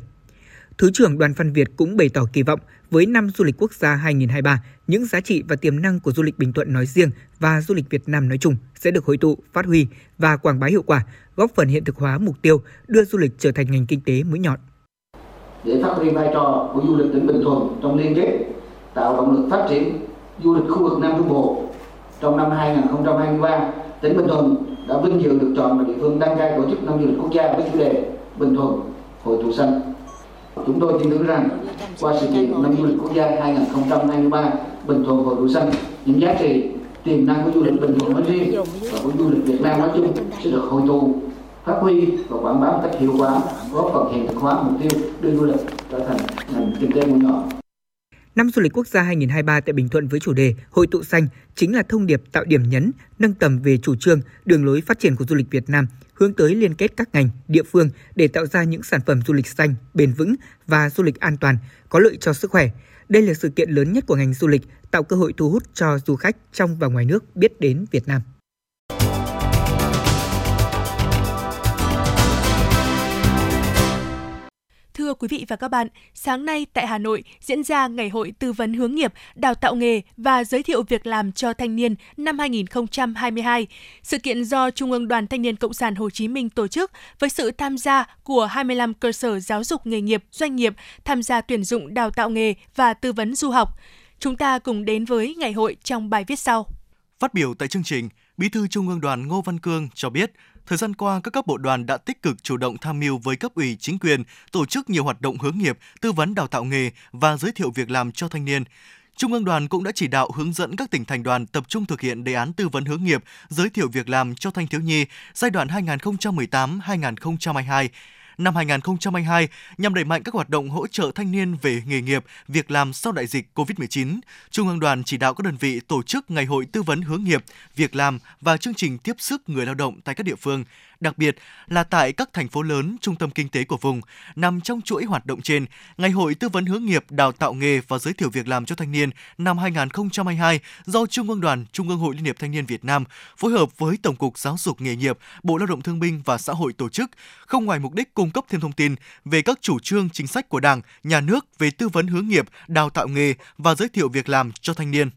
Speaker 9: Thứ trưởng Đoàn Văn Việt cũng bày tỏ kỳ vọng với năm du lịch quốc gia 2023, những giá trị và tiềm năng của du lịch Bình Thuận nói riêng và du lịch Việt Nam nói chung sẽ được hội tụ, phát huy và quảng bá hiệu quả, góp phần hiện thực hóa mục tiêu đưa du lịch trở thành ngành kinh tế mũi nhọn
Speaker 11: để phát huy vai trò của du lịch tỉnh Bình Thuận trong liên kết tạo động lực phát triển du lịch khu vực Nam Trung Bộ. Trong năm 2023, tỉnh Bình Thuận đã vinh dự được chọn là địa phương đăng cai tổ chức năm du lịch quốc gia với chủ đề Bình Thuận hội tụ xanh. Chúng tôi tin tưởng rằng qua sự kiện năm du lịch quốc gia 2023 Bình Thuận hội tụ xanh, những giá trị tiềm năng của du lịch Bình Thuận nói riêng và của du lịch Việt Nam nói chung sẽ được hội tụ phát huy và quảng bá một cách hiệu quả, góp phần hiện thực hóa mục tiêu đưa du lịch trở thành ngành kinh tế mũi nhọn.
Speaker 9: Năm du lịch quốc gia 2023 tại Bình Thuận với chủ đề Hội tụ xanh chính là thông điệp tạo điểm nhấn, nâng tầm về chủ trương, đường lối phát triển của du lịch Việt Nam, hướng tới liên kết các ngành, địa phương để tạo ra những sản phẩm du lịch xanh, bền vững và du lịch an toàn, có lợi cho sức khỏe. Đây là sự kiện lớn nhất của ngành du lịch, tạo cơ hội thu hút cho du khách trong và ngoài nước biết đến Việt Nam.
Speaker 2: Thưa quý vị và các bạn, sáng nay tại Hà Nội diễn ra Ngày hội tư vấn hướng nghiệp, đào tạo nghề và giới thiệu việc làm cho thanh niên năm 2022. Sự kiện do Trung ương Đoàn Thanh niên Cộng sản Hồ Chí Minh tổ chức với sự tham gia của 25 cơ sở giáo dục nghề nghiệp, doanh nghiệp tham gia tuyển dụng đào tạo nghề và tư vấn du học. Chúng ta cùng đến với ngày hội trong bài viết sau.
Speaker 3: Phát biểu tại chương trình, Bí thư Trung ương Đoàn Ngô Văn Cương cho biết, thời gian qua các cấp bộ đoàn đã tích cực chủ động tham mưu với cấp ủy chính quyền, tổ chức nhiều hoạt động hướng nghiệp, tư vấn đào tạo nghề và giới thiệu việc làm cho thanh niên. Trung ương đoàn cũng đã chỉ đạo hướng dẫn các tỉnh thành đoàn tập trung thực hiện đề án tư vấn hướng nghiệp, giới thiệu việc làm cho thanh thiếu nhi giai đoạn 2018-2022 năm 2022 nhằm đẩy mạnh các hoạt động hỗ trợ thanh niên về nghề nghiệp, việc làm sau đại dịch COVID-19. Trung ương đoàn chỉ đạo các đơn vị tổ chức ngày hội tư vấn hướng nghiệp, việc làm và chương trình tiếp sức người lao động tại các địa phương đặc biệt là tại các thành phố lớn, trung tâm kinh tế của vùng. Nằm trong chuỗi hoạt động trên, Ngày hội tư vấn hướng nghiệp, đào tạo nghề và giới thiệu việc làm cho thanh niên năm 2022 do Trung ương Đoàn, Trung ương Hội Liên hiệp Thanh niên Việt Nam phối hợp với Tổng cục Giáo dục nghề nghiệp, Bộ Lao động Thương binh và Xã hội tổ chức, không ngoài mục đích cung cấp thêm thông tin về các chủ trương chính sách của Đảng, Nhà nước về tư vấn hướng nghiệp, đào tạo nghề và giới thiệu việc làm cho thanh niên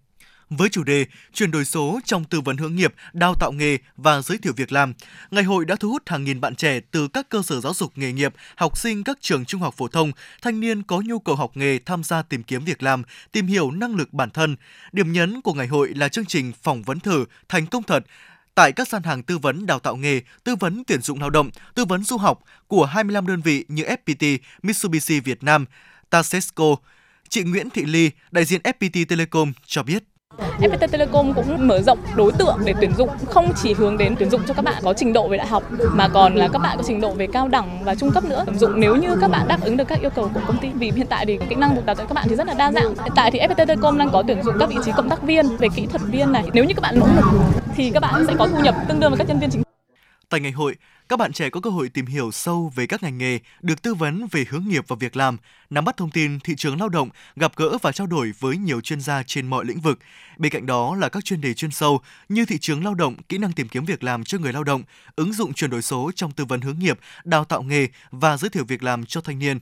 Speaker 3: với chủ đề chuyển đổi số trong tư vấn hướng nghiệp, đào tạo nghề và giới thiệu việc làm. Ngày hội đã thu hút hàng nghìn bạn trẻ từ các cơ sở giáo dục nghề nghiệp, học sinh các trường trung học phổ thông, thanh niên có nhu cầu học nghề tham gia tìm kiếm việc làm, tìm hiểu năng lực bản thân. Điểm nhấn của ngày hội là chương trình phỏng vấn thử thành công thật tại các gian hàng tư vấn đào tạo nghề, tư vấn tuyển dụng lao động, tư vấn du học của 25 đơn vị như FPT, Mitsubishi Việt Nam, Tasesco. Chị Nguyễn Thị Ly, đại diện FPT Telecom cho biết.
Speaker 12: FPT Telecom cũng mở rộng đối tượng để tuyển dụng, không chỉ hướng đến tuyển dụng cho các bạn có trình độ về đại học, mà còn là các bạn có trình độ về cao đẳng và trung cấp nữa. Tuyển dụng nếu như các bạn đáp ứng được các yêu cầu của công ty, vì hiện tại thì kỹ năng được đào tạo các bạn thì rất là đa dạng. Hiện tại thì FPT Telecom đang có tuyển dụng các vị trí cộng tác viên về kỹ thuật viên này. Nếu như các bạn nỗ lực thì các bạn sẽ có thu nhập tương đương với các nhân viên chính
Speaker 3: Tại ngày hội, các bạn trẻ có cơ hội tìm hiểu sâu về các ngành nghề, được tư vấn về hướng nghiệp và việc làm, nắm bắt thông tin thị trường lao động, gặp gỡ và trao đổi với nhiều chuyên gia trên mọi lĩnh vực. Bên cạnh đó là các chuyên đề chuyên sâu như thị trường lao động, kỹ năng tìm kiếm việc làm cho người lao động, ứng dụng chuyển đổi số trong tư vấn hướng nghiệp, đào tạo nghề và giới thiệu việc làm cho thanh niên.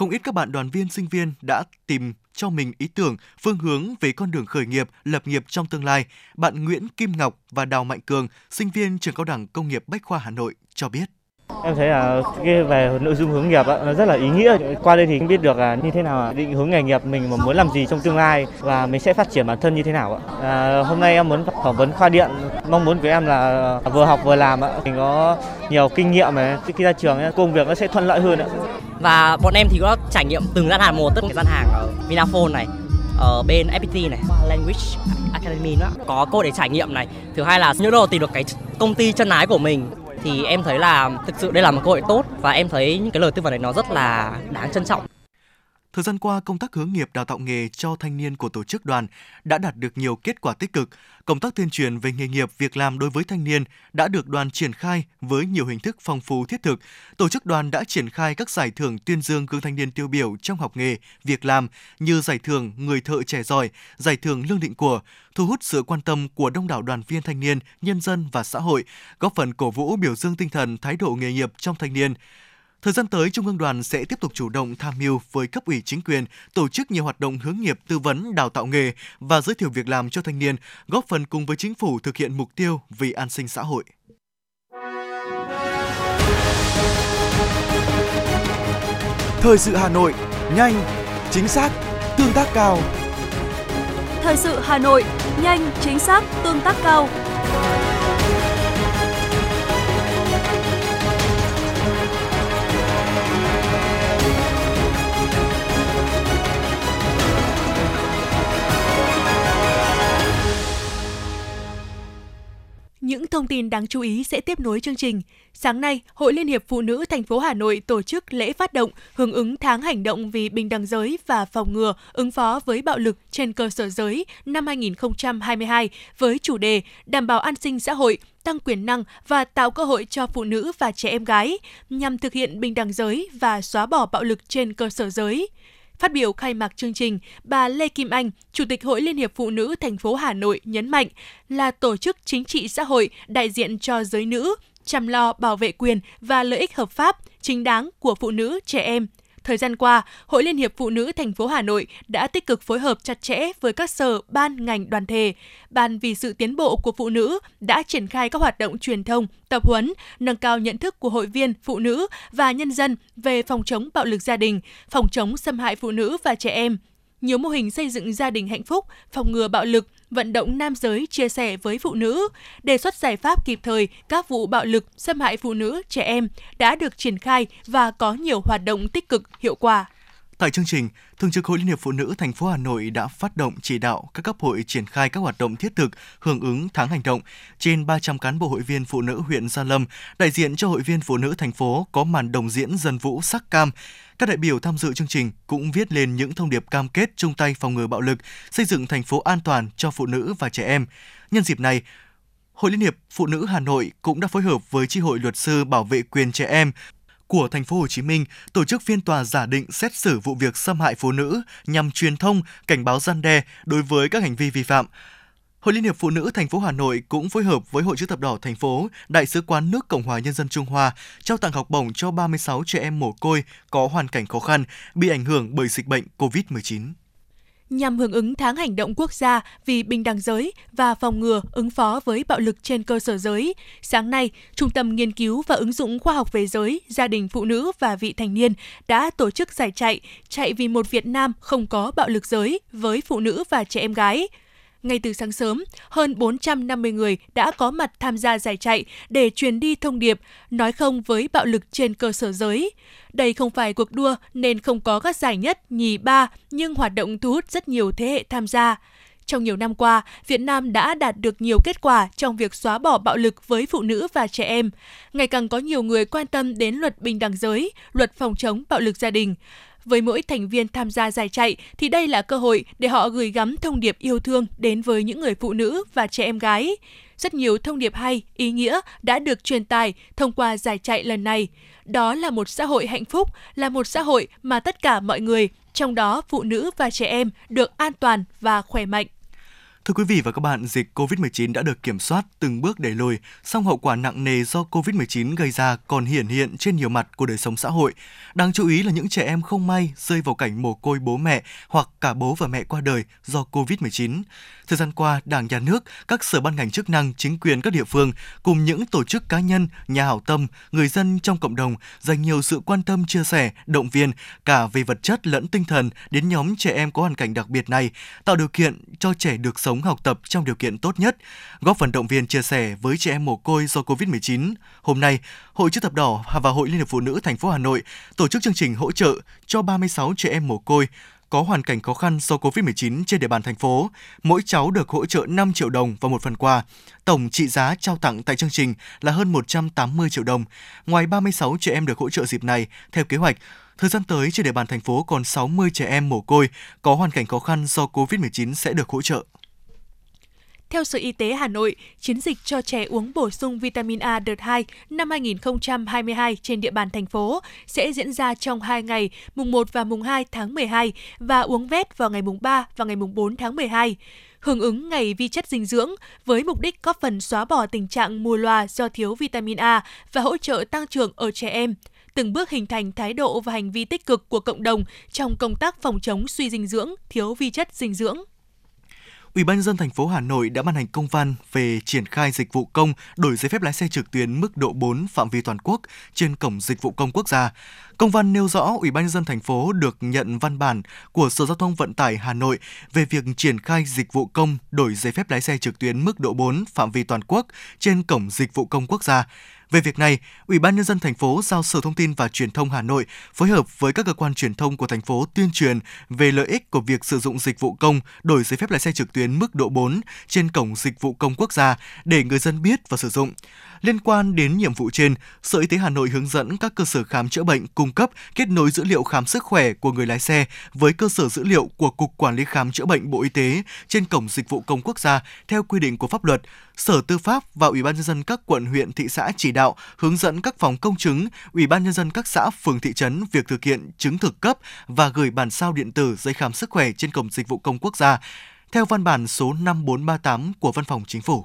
Speaker 3: Không ít các bạn đoàn viên sinh viên đã tìm cho mình ý tưởng, phương hướng về con đường khởi nghiệp, lập nghiệp trong tương lai. Bạn Nguyễn Kim Ngọc và Đào Mạnh Cường, sinh viên trường cao đẳng công nghiệp Bách khoa Hà Nội cho biết.
Speaker 13: Em thấy là cái về nội dung hướng nghiệp nó rất là ý nghĩa. Qua đây thì biết được là như thế nào định hướng nghề nghiệp mình mà muốn làm gì trong tương lai và mình sẽ phát triển bản thân như thế nào ạ. À, hôm nay em muốn phỏng vấn khoa điện. Mong muốn của em là vừa học vừa làm ạ. Mình có nhiều kinh nghiệm này. Khi ra trường công việc nó sẽ thuận lợi hơn ạ.
Speaker 14: Và bọn em thì có trải nghiệm từng gian hàng một, tất cả gian hàng ở Vinaphone này, ở bên FPT này, Language Academy nữa. Có cô để trải nghiệm này. Thứ hai là nhớ đồ tìm được cái công ty chân ái của mình thì em thấy là thực sự đây là một cơ hội tốt và em thấy những cái lời tư vấn này nó rất là đáng trân trọng.
Speaker 3: Thời gian qua, công tác hướng nghiệp đào tạo nghề cho thanh niên của tổ chức đoàn đã đạt được nhiều kết quả tích cực. Công tác tuyên truyền về nghề nghiệp, việc làm đối với thanh niên đã được đoàn triển khai với nhiều hình thức phong phú thiết thực. Tổ chức đoàn đã triển khai các giải thưởng tuyên dương gương thanh niên tiêu biểu trong học nghề, việc làm như giải thưởng Người thợ trẻ giỏi, giải thưởng Lương định của, thu hút sự quan tâm của đông đảo đoàn viên thanh niên, nhân dân và xã hội, góp phần cổ vũ biểu dương tinh thần thái độ nghề nghiệp trong thanh niên. Thời gian tới, Trung ương đoàn sẽ tiếp tục chủ động tham mưu với cấp ủy chính quyền, tổ chức nhiều hoạt động hướng nghiệp tư vấn, đào tạo nghề và giới thiệu việc làm cho thanh niên, góp phần cùng với chính phủ thực hiện mục tiêu vì an sinh xã hội.
Speaker 1: Thời sự Hà Nội, nhanh, chính xác, tương tác cao.
Speaker 15: Thời sự Hà Nội, nhanh, chính xác, tương tác cao.
Speaker 2: Những thông tin đáng chú ý sẽ tiếp nối chương trình. Sáng nay, Hội Liên hiệp Phụ nữ thành phố Hà Nội tổ chức lễ phát động hưởng ứng tháng hành động vì bình đẳng giới và phòng ngừa ứng phó với bạo lực trên cơ sở giới năm 2022 với chủ đề đảm bảo an sinh xã hội, tăng quyền năng và tạo cơ hội cho phụ nữ và trẻ em gái nhằm thực hiện bình đẳng giới và xóa bỏ bạo lực trên cơ sở giới. Phát biểu khai mạc chương trình, bà Lê Kim Anh, Chủ tịch Hội Liên hiệp Phụ nữ thành phố Hà Nội nhấn mạnh là tổ chức chính trị xã hội đại diện cho giới nữ, chăm lo bảo vệ quyền và lợi ích hợp pháp, chính đáng của phụ nữ, trẻ em, Thời gian qua, Hội Liên hiệp Phụ nữ thành phố Hà Nội đã tích cực phối hợp chặt chẽ với các sở, ban, ngành, đoàn thể. Ban vì sự tiến bộ của phụ nữ đã triển khai các hoạt động truyền thông, tập huấn, nâng cao nhận thức của hội viên, phụ nữ và nhân dân về phòng chống bạo lực gia đình, phòng chống xâm hại phụ nữ và trẻ em, nhiều mô hình xây dựng gia đình hạnh phúc, phòng ngừa bạo lực, vận động nam giới chia sẻ với phụ nữ, đề xuất giải pháp kịp thời các vụ bạo lực, xâm hại phụ nữ, trẻ em đã được triển khai và có nhiều hoạt động tích cực, hiệu quả.
Speaker 3: Tại chương trình, Thường trực Hội Liên hiệp Phụ nữ thành phố Hà Nội đã phát động chỉ đạo các cấp hội triển khai các hoạt động thiết thực hưởng ứng tháng hành động. Trên 300 cán bộ hội viên phụ nữ huyện Gia Lâm, đại diện cho hội viên phụ nữ thành phố có màn đồng diễn dân vũ sắc cam. Các đại biểu tham dự chương trình cũng viết lên những thông điệp cam kết chung tay phòng ngừa bạo lực, xây dựng thành phố an toàn cho phụ nữ và trẻ em. Nhân dịp này, Hội Liên hiệp Phụ nữ Hà Nội cũng đã phối hợp với Chi hội luật sư bảo vệ quyền trẻ em của thành phố Hồ Chí Minh tổ chức phiên tòa giả định xét xử vụ việc xâm hại phụ nữ nhằm truyền thông cảnh báo gian đe đối với các hành vi vi phạm. Hội Liên hiệp Phụ nữ thành phố Hà Nội cũng phối hợp với Hội chữ thập đỏ thành phố, Đại sứ quán nước Cộng hòa Nhân dân Trung Hoa trao tặng học bổng cho 36 trẻ em mồ côi có hoàn cảnh khó khăn bị ảnh hưởng bởi dịch bệnh COVID-19
Speaker 2: nhằm hưởng ứng tháng hành động quốc gia vì bình đẳng giới và phòng ngừa ứng phó với bạo lực trên cơ sở giới. Sáng nay, Trung tâm Nghiên cứu và ứng dụng khoa học về giới, gia đình phụ nữ và vị thành niên đã tổ chức giải chạy Chạy vì một Việt Nam không có bạo lực giới với phụ nữ và trẻ em gái. Ngay từ sáng sớm, hơn 450 người đã có mặt tham gia giải chạy để truyền đi thông điệp nói không với bạo lực trên cơ sở giới. Đây không phải cuộc đua nên không có các giải nhất, nhì, ba, nhưng hoạt động thu hút rất nhiều thế hệ tham gia. Trong nhiều năm qua, Việt Nam đã đạt được nhiều kết quả trong việc xóa bỏ bạo lực với phụ nữ và trẻ em. Ngày càng có nhiều người quan tâm đến luật bình đẳng giới, luật phòng chống bạo lực gia đình. Với mỗi thành viên tham gia giải chạy thì đây là cơ hội để họ gửi gắm thông điệp yêu thương đến với những người phụ nữ và trẻ em gái. Rất nhiều thông điệp hay, ý nghĩa đã được truyền tải thông qua giải chạy lần này. Đó là một xã hội hạnh phúc, là một xã hội mà tất cả mọi người, trong đó phụ nữ và trẻ em, được an toàn và khỏe mạnh.
Speaker 3: Thưa quý vị và các bạn, dịch COVID-19 đã được kiểm soát từng bước đẩy lùi, song hậu quả nặng nề do COVID-19 gây ra còn hiển hiện trên nhiều mặt của đời sống xã hội. Đáng chú ý là những trẻ em không may rơi vào cảnh mồ côi bố mẹ hoặc cả bố và mẹ qua đời do COVID-19. Thời gian qua, Đảng, Nhà nước, các sở ban ngành chức năng, chính quyền các địa phương cùng những tổ chức cá nhân, nhà hảo tâm, người dân trong cộng đồng dành nhiều sự quan tâm chia sẻ, động viên cả về vật chất lẫn tinh thần đến nhóm trẻ em có hoàn cảnh đặc biệt này, tạo điều kiện cho trẻ được sống sống học tập trong điều kiện tốt nhất, góp phần động viên chia sẻ với trẻ em mồ côi do Covid-19. Hôm nay, Hội chữ thập đỏ và Hội Liên hiệp Phụ nữ thành phố Hà Nội tổ chức chương trình hỗ trợ cho 36 trẻ em mồ côi có hoàn cảnh khó khăn do Covid-19 trên địa bàn thành phố. Mỗi cháu được hỗ trợ 5 triệu đồng và một phần quà. Tổng trị giá trao tặng tại chương trình là hơn 180 triệu đồng. Ngoài 36 trẻ em được hỗ trợ dịp này, theo kế hoạch, Thời gian tới trên địa bàn thành phố còn 60 trẻ em mồ côi có hoàn cảnh khó khăn do Covid-19 sẽ được hỗ trợ.
Speaker 2: Theo Sở Y tế Hà Nội, chiến dịch cho trẻ uống bổ sung vitamin A đợt 2 năm 2022 trên địa bàn thành phố sẽ diễn ra trong 2 ngày, mùng 1 và mùng 2 tháng 12 và uống vét vào ngày mùng 3 và ngày mùng 4 tháng 12 hưởng ứng ngày vi chất dinh dưỡng với mục đích góp phần xóa bỏ tình trạng mù loà do thiếu vitamin A và hỗ trợ tăng trưởng ở trẻ em từng bước hình thành thái độ và hành vi tích cực của cộng đồng trong công tác phòng chống suy dinh dưỡng, thiếu vi chất dinh dưỡng.
Speaker 3: Ủy ban nhân dân thành phố Hà Nội đã ban hành công văn về triển khai dịch vụ công đổi giấy phép lái xe trực tuyến mức độ 4 phạm vi toàn quốc trên cổng dịch vụ công quốc gia. Công văn nêu rõ Ủy ban nhân dân thành phố được nhận văn bản của Sở Giao thông Vận tải Hà Nội về việc triển khai dịch vụ công đổi giấy phép lái xe trực tuyến mức độ 4 phạm vi toàn quốc trên cổng dịch vụ công quốc gia. Về việc này, Ủy ban nhân dân thành phố giao Sở Thông tin và Truyền thông Hà Nội phối hợp với các cơ quan truyền thông của thành phố tuyên truyền về lợi ích của việc sử dụng dịch vụ công đổi giấy phép lái xe trực tuyến mức độ 4 trên cổng dịch vụ công quốc gia để người dân biết và sử dụng. Liên quan đến nhiệm vụ trên, Sở Y tế Hà Nội hướng dẫn các cơ sở khám chữa bệnh cung cấp kết nối dữ liệu khám sức khỏe của người lái xe với cơ sở dữ liệu của Cục Quản lý Khám chữa bệnh Bộ Y tế trên cổng dịch vụ công quốc gia theo quy định của pháp luật. Sở Tư pháp và Ủy ban nhân dân các quận huyện thị xã chỉ đạo hướng dẫn các phòng công chứng, Ủy ban nhân dân các xã phường thị trấn việc thực hiện chứng thực cấp và gửi bản sao điện tử giấy khám sức khỏe trên cổng dịch vụ công quốc gia theo văn bản số 5438 của Văn phòng Chính phủ.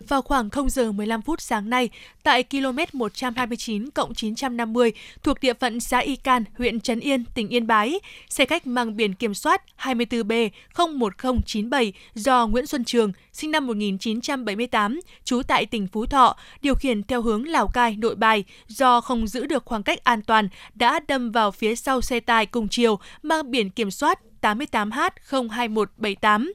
Speaker 2: Vào khoảng 0 giờ 15 phút sáng nay, tại km 129 cộng 950 thuộc địa phận xã Y Can, huyện Trấn Yên, tỉnh Yên Bái, xe khách mang biển kiểm soát 24B 01097 do Nguyễn Xuân Trường, sinh năm 1978, trú tại tỉnh Phú Thọ, điều khiển theo hướng Lào Cai, Nội Bài, do không giữ được khoảng cách an toàn, đã đâm vào phía sau xe tải cùng chiều mang biển kiểm soát 88H02178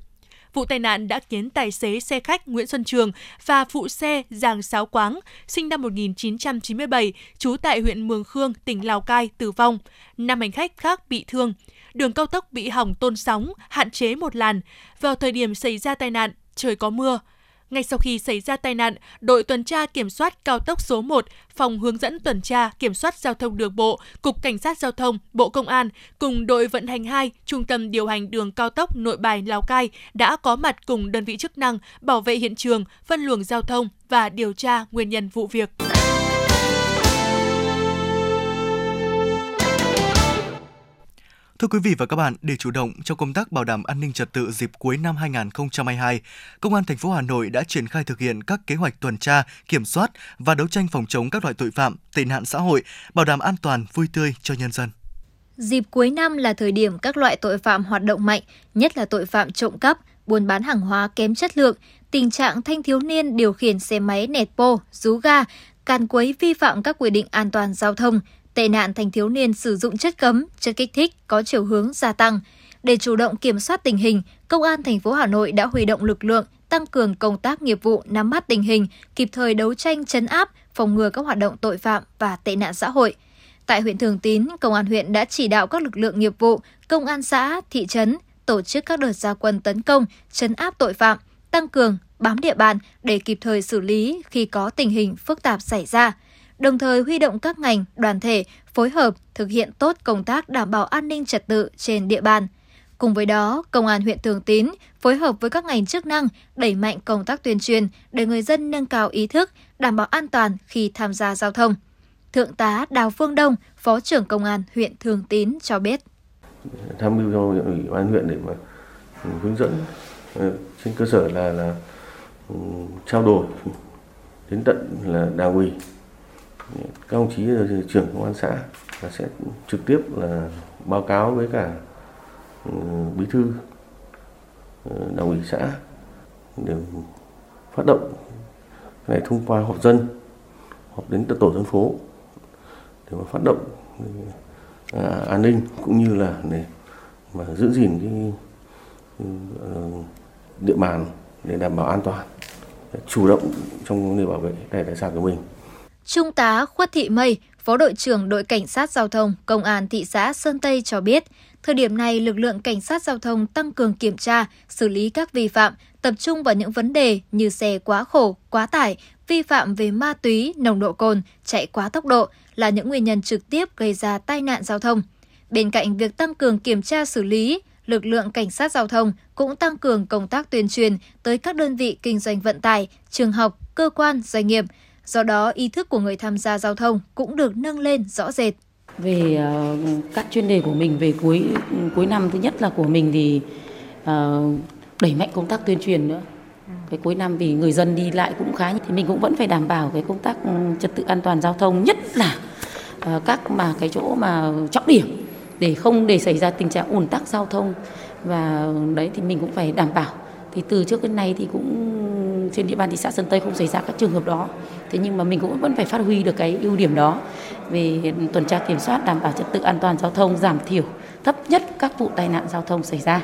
Speaker 2: Vụ tai nạn đã khiến tài xế xe khách Nguyễn Xuân Trường và phụ xe Giàng Sáo Quáng, sinh năm 1997, trú tại huyện Mường Khương, tỉnh Lào Cai, tử vong. Năm hành khách khác bị thương. Đường cao tốc bị hỏng tôn sóng, hạn chế một làn. Vào thời điểm xảy ra tai nạn, trời có mưa. Ngay sau khi xảy ra tai nạn, đội tuần tra kiểm soát cao tốc số 1, phòng hướng dẫn tuần tra kiểm soát giao thông đường bộ, Cục Cảnh sát Giao thông, Bộ Công an cùng đội vận hành 2, Trung tâm điều hành đường cao tốc Nội Bài Lào Cai đã có mặt cùng đơn vị chức năng bảo vệ hiện trường, phân luồng giao thông và điều tra nguyên nhân vụ việc.
Speaker 3: Thưa quý vị và các bạn, để chủ động trong công tác bảo đảm an ninh trật tự dịp cuối năm 2022, Công an thành phố Hà Nội đã triển khai thực hiện các kế hoạch tuần tra, kiểm soát và đấu tranh phòng chống các loại tội phạm, tệ nạn xã hội, bảo đảm an toàn, vui tươi cho nhân dân.
Speaker 16: Dịp cuối năm là thời điểm các loại tội phạm hoạt động mạnh, nhất là tội phạm trộm cắp, buôn bán hàng hóa kém chất lượng, tình trạng thanh thiếu niên điều khiển xe máy nẹt pô rú ga, càn quấy vi phạm các quy định an toàn giao thông, tệ nạn thanh thiếu niên sử dụng chất cấm, chất kích thích có chiều hướng gia tăng. Để chủ động kiểm soát tình hình, Công an thành phố Hà Nội đã huy động lực lượng tăng cường công tác nghiệp vụ nắm bắt tình hình, kịp thời đấu tranh chấn áp, phòng ngừa các hoạt động tội phạm và tệ nạn xã hội. Tại huyện Thường Tín, Công an huyện đã chỉ đạo các lực lượng nghiệp vụ, công an xã, thị trấn tổ chức các đợt gia quân tấn công, chấn áp tội phạm, tăng cường bám địa bàn để kịp thời xử lý khi có tình hình phức tạp xảy ra đồng thời huy động các ngành, đoàn thể phối hợp thực hiện tốt công tác đảm bảo an ninh trật tự trên địa bàn. Cùng với đó, Công an huyện Thường Tín phối hợp với các ngành chức năng đẩy mạnh công tác tuyên truyền để người dân nâng cao ý thức, đảm bảo an toàn khi tham gia giao thông. Thượng tá Đào Phương Đông, Phó trưởng Công an huyện Thường Tín cho biết.
Speaker 17: Tham mưu cho ủy ban huyện để mà hướng dẫn ờ, trên cơ sở là là ừ, trao đổi đến tận là đảng ủy các ông chí trưởng công an xã là sẽ trực tiếp là báo cáo với cả ừ, bí thư ừ, đảng ủy xã để phát động này thông qua họp dân họp đến tổ dân phố để mà phát động ừ, à, an ninh cũng như là để mà giữ gìn cái ờ, địa bàn để đảm bảo an toàn chủ động trong vấn đề bảo vệ tài sản của mình.
Speaker 16: Trung tá Khuất Thị Mây, Phó đội trưởng đội cảnh sát giao thông Công an thị xã Sơn Tây cho biết, thời điểm này lực lượng cảnh sát giao thông tăng cường kiểm tra, xử lý các vi phạm, tập trung vào những vấn đề như xe quá khổ, quá tải, vi phạm về ma túy, nồng độ cồn, chạy quá tốc độ là những nguyên nhân trực tiếp gây ra tai nạn giao thông. Bên cạnh việc tăng cường kiểm tra xử lý, lực lượng cảnh sát giao thông cũng tăng cường công tác tuyên truyền tới các đơn vị kinh doanh vận tải, trường học, cơ quan, doanh nghiệp, Do đó, ý thức của người tham gia giao thông cũng được nâng lên rõ rệt.
Speaker 18: Về uh, các chuyên đề của mình về cuối cuối năm thứ nhất là của mình thì uh, đẩy mạnh công tác tuyên truyền nữa. Cái cuối năm vì người dân đi lại cũng khá thì mình cũng vẫn phải đảm bảo cái công tác ừ, trật tự an toàn giao thông nhất là uh, các mà cái chỗ mà trọng điểm để không để xảy ra tình trạng ủn tắc giao thông và đấy thì mình cũng phải đảm bảo thì từ trước đến nay thì cũng trên địa bàn thị xã Sơn Tây không xảy ra các trường hợp đó thế nhưng mà mình cũng vẫn phải phát huy được cái ưu điểm đó. Về tuần tra kiểm soát đảm bảo trật tự an toàn giao thông giảm thiểu thấp nhất các vụ tai nạn giao thông xảy ra.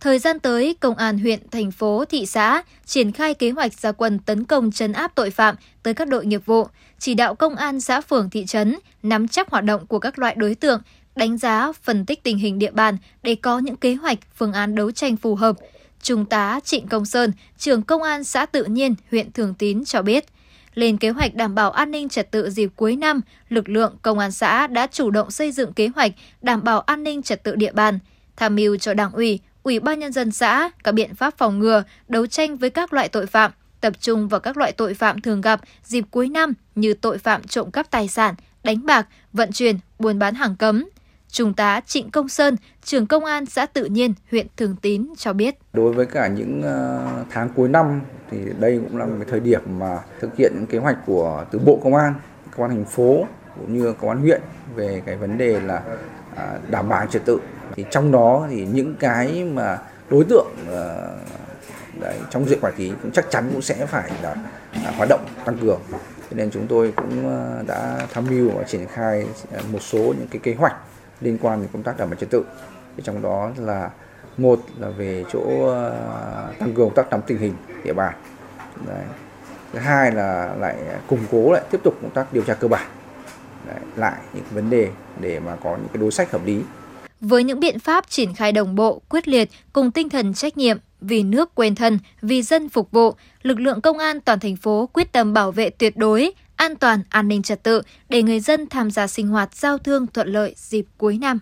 Speaker 16: Thời gian tới, Công an huyện, thành phố, thị xã triển khai kế hoạch gia quân tấn công chấn áp tội phạm tới các đội nghiệp vụ, chỉ đạo công an xã phường thị trấn nắm chắc hoạt động của các loại đối tượng, đánh giá, phân tích tình hình địa bàn để có những kế hoạch, phương án đấu tranh phù hợp. Trung tá Trịnh Công Sơn, trưởng công an xã Tự Nhiên, huyện Thường Tín cho biết, lên kế hoạch đảm bảo an ninh trật tự dịp cuối năm, lực lượng công an xã đã chủ động xây dựng kế hoạch đảm bảo an ninh trật tự địa bàn, tham mưu cho Đảng ủy, Ủy ban nhân dân xã các biện pháp phòng ngừa, đấu tranh với các loại tội phạm, tập trung vào các loại tội phạm thường gặp dịp cuối năm như tội phạm trộm cắp tài sản, đánh bạc, vận chuyển, buôn bán hàng cấm. Trung tá Trịnh Công Sơn, trưởng công an xã Tự Nhiên, huyện Thường Tín cho biết.
Speaker 19: Đối với cả những ờ, tháng cuối năm thì đây cũng là một thời điểm mà thực hiện những kế hoạch của từ Bộ Công an, Công an thành phố cũng như Công an huyện về cái vấn đề là à, đảm bảo trật tự thì trong đó thì những cái mà đối tượng ờ, đấy, trong diện quản lý cũng chắc chắn cũng sẽ phải là, là hoạt động tăng cường cho nên chúng tôi cũng ờ, đã tham mưu và triển khai một số những cái kế hoạch liên quan đến công tác đảm bảo trật tự. Thì trong đó là một là về chỗ à, tăng cường công tác nắm tình hình địa bàn. Đấy. thứ hai là lại củng cố lại tiếp tục công tác điều tra cơ bản. Đấy, lại những vấn đề để mà có những cái đối sách hợp lý.
Speaker 16: Với những biện pháp triển khai đồng bộ, quyết liệt cùng tinh thần trách nhiệm, vì nước quên thân, vì dân phục vụ, lực lượng công an toàn thành phố quyết tâm bảo vệ tuyệt đối, an toàn, an ninh trật tự để người dân tham gia sinh hoạt giao thương thuận lợi dịp cuối năm.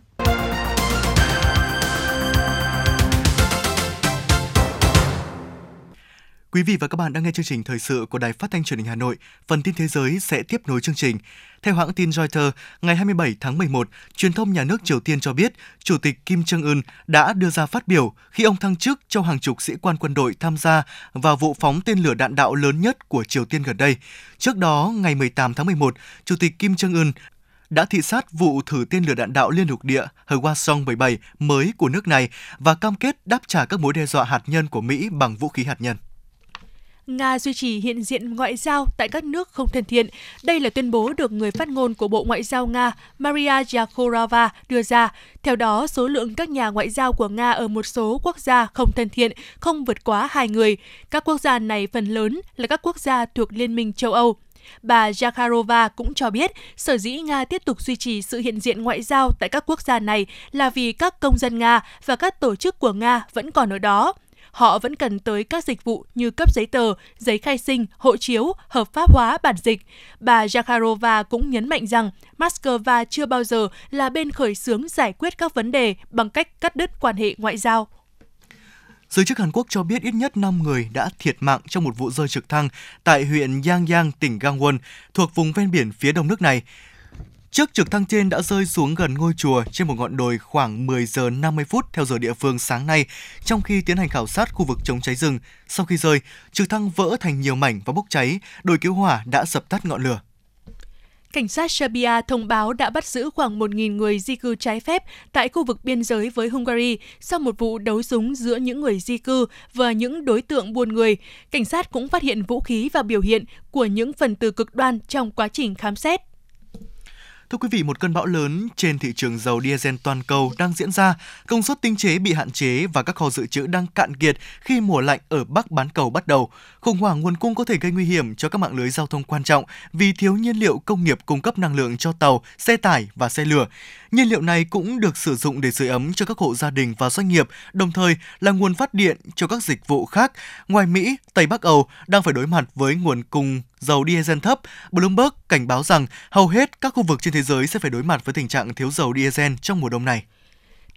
Speaker 3: Quý vị và các bạn đang nghe chương trình thời sự của Đài Phát thanh Truyền hình Hà Nội. Phần tin thế giới sẽ tiếp nối chương trình. Theo hãng tin Reuters, ngày 27 tháng 11, truyền thông nhà nước Triều Tiên cho biết Chủ tịch Kim Jong-un đã đưa ra phát biểu khi ông thăng chức cho hàng chục sĩ quan quân đội tham gia vào vụ phóng tên lửa đạn đạo lớn nhất của Triều Tiên gần đây. Trước đó, ngày 18 tháng 11, Chủ tịch Kim Jong-un đã thị sát vụ thử tên lửa đạn đạo liên lục địa Hwasong 17 mới của nước này và cam kết đáp trả các mối đe dọa hạt nhân của Mỹ bằng vũ khí hạt nhân.
Speaker 2: Nga duy trì hiện diện ngoại giao tại các nước không thân thiện. Đây là tuyên bố được người phát ngôn của Bộ Ngoại giao Nga Maria Yakurova đưa ra. Theo đó, số lượng các nhà ngoại giao của Nga ở một số quốc gia không thân thiện không vượt quá hai người. Các quốc gia này phần lớn là các quốc gia thuộc Liên minh châu Âu. Bà Zakharova cũng cho biết sở dĩ Nga tiếp tục duy trì sự hiện diện ngoại giao tại các quốc gia này là vì các công dân Nga và các tổ chức của Nga vẫn còn ở đó họ vẫn cần tới các dịch vụ như cấp giấy tờ, giấy khai sinh, hộ chiếu, hợp pháp hóa bản dịch. Bà Zakharova cũng nhấn mạnh rằng Moscow chưa bao giờ là bên khởi xướng giải quyết các vấn đề bằng cách cắt đứt quan hệ ngoại giao.
Speaker 3: Giới chức Hàn Quốc cho biết ít nhất 5 người đã thiệt mạng trong một vụ rơi trực thăng tại huyện Yangyang, tỉnh Gangwon, thuộc vùng ven biển phía đông nước này. Chiếc trực thăng trên đã rơi xuống gần ngôi chùa trên một ngọn đồi khoảng 10 giờ 50 phút theo giờ địa phương sáng nay, trong khi tiến hành khảo sát khu vực chống cháy rừng. Sau khi rơi, trực thăng vỡ thành nhiều mảnh và bốc cháy, đội cứu hỏa đã dập tắt ngọn lửa.
Speaker 2: Cảnh sát Serbia thông báo đã bắt giữ khoảng 1.000 người di cư trái phép tại khu vực biên giới với Hungary sau một vụ đấu súng giữa những người di cư và những đối tượng buôn người. Cảnh sát cũng phát hiện vũ khí và biểu hiện của những phần tử cực đoan trong quá trình khám xét.
Speaker 3: Thưa quý vị, một cơn bão lớn trên thị trường dầu diesel toàn cầu đang diễn ra, công suất tinh chế bị hạn chế và các kho dự trữ đang cạn kiệt khi mùa lạnh ở Bắc bán cầu bắt đầu. Khủng hoảng nguồn cung có thể gây nguy hiểm cho các mạng lưới giao thông quan trọng vì thiếu nhiên liệu công nghiệp cung cấp năng lượng cho tàu, xe tải và xe lửa. Nhiên liệu này cũng được sử dụng để sưởi ấm cho các hộ gia đình và doanh nghiệp, đồng thời là nguồn phát điện cho các dịch vụ khác. Ngoài Mỹ, Tây Bắc Âu đang phải đối mặt với nguồn cung dầu diesel thấp, Bloomberg cảnh báo rằng hầu hết các khu vực trên thế giới sẽ phải đối mặt với tình trạng thiếu dầu diesel trong mùa đông này.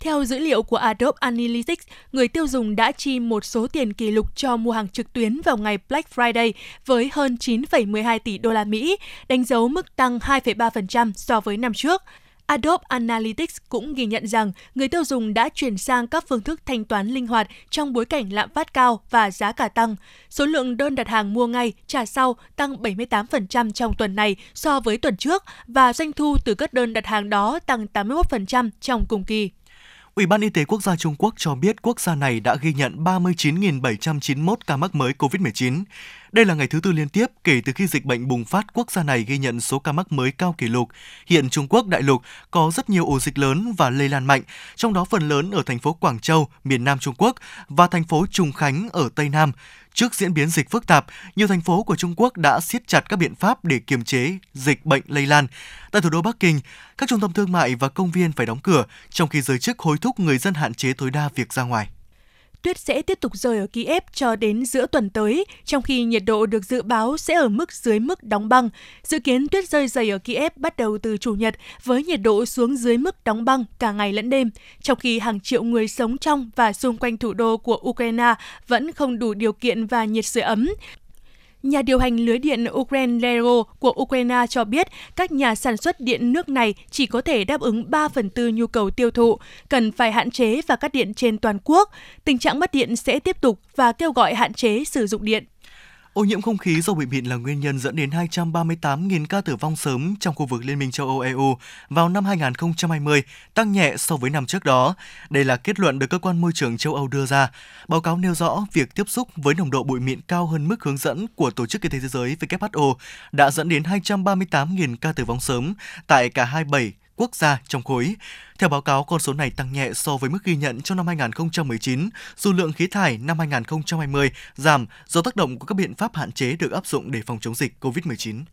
Speaker 2: Theo dữ liệu của Adobe Analytics, người tiêu dùng đã chi một số tiền kỷ lục cho mua hàng trực tuyến vào ngày Black Friday với hơn 9,12 tỷ đô la Mỹ, đánh dấu mức tăng 2,3% so với năm trước. Adobe Analytics cũng ghi nhận rằng người tiêu dùng đã chuyển sang các phương thức thanh toán linh hoạt trong bối cảnh lạm phát cao và giá cả tăng. Số lượng đơn đặt hàng mua ngay, trả sau tăng 78% trong tuần này so với tuần trước và doanh thu từ các đơn đặt hàng đó tăng 81% trong cùng kỳ.
Speaker 3: Ủy ban Y tế Quốc gia Trung Quốc cho biết quốc gia này đã ghi nhận 39.791 ca mắc mới COVID-19. Đây là ngày thứ tư liên tiếp kể từ khi dịch bệnh bùng phát, quốc gia này ghi nhận số ca mắc mới cao kỷ lục. Hiện Trung Quốc đại lục có rất nhiều ổ dịch lớn và lây lan mạnh, trong đó phần lớn ở thành phố Quảng Châu, miền Nam Trung Quốc và thành phố Trùng Khánh ở Tây Nam. Trước diễn biến dịch phức tạp, nhiều thành phố của Trung Quốc đã siết chặt các biện pháp để kiềm chế dịch bệnh lây lan. Tại thủ đô Bắc Kinh, các trung tâm thương mại và công viên phải đóng cửa, trong khi giới chức hối thúc người dân hạn chế tối đa việc ra ngoài
Speaker 2: tuyết sẽ tiếp tục rơi ở Kiev cho đến giữa tuần tới, trong khi nhiệt độ được dự báo sẽ ở mức dưới mức đóng băng. Dự kiến tuyết rơi dày ở Kiev bắt đầu từ Chủ nhật với nhiệt độ xuống dưới mức đóng băng cả ngày lẫn đêm, trong khi hàng triệu người sống trong và xung quanh thủ đô của Ukraine vẫn không đủ điều kiện và nhiệt sưởi ấm. Nhà điều hành lưới điện Ukrenlero của Ukraine cho biết các nhà sản xuất điện nước này chỉ có thể đáp ứng 3 phần tư nhu cầu tiêu thụ, cần phải hạn chế và cắt điện trên toàn quốc. Tình trạng mất điện sẽ tiếp tục và kêu gọi hạn chế sử dụng điện.
Speaker 3: Ô nhiễm không khí do bụi mịn là nguyên nhân dẫn đến 238.000 ca tử vong sớm trong khu vực Liên minh châu Âu EU vào năm 2020, tăng nhẹ so với năm trước đó. Đây là kết luận được cơ quan môi trường châu Âu đưa ra. Báo cáo nêu rõ việc tiếp xúc với nồng độ bụi mịn cao hơn mức hướng dẫn của Tổ chức Y tế Thế giới WHO đã dẫn đến 238.000 ca tử vong sớm tại cả 27 quốc gia trong khối. Theo báo cáo, con số này tăng nhẹ so với mức ghi nhận trong năm 2019, dù lượng khí thải năm 2020 giảm do tác động của các biện pháp hạn chế được áp dụng để phòng chống dịch COVID-19.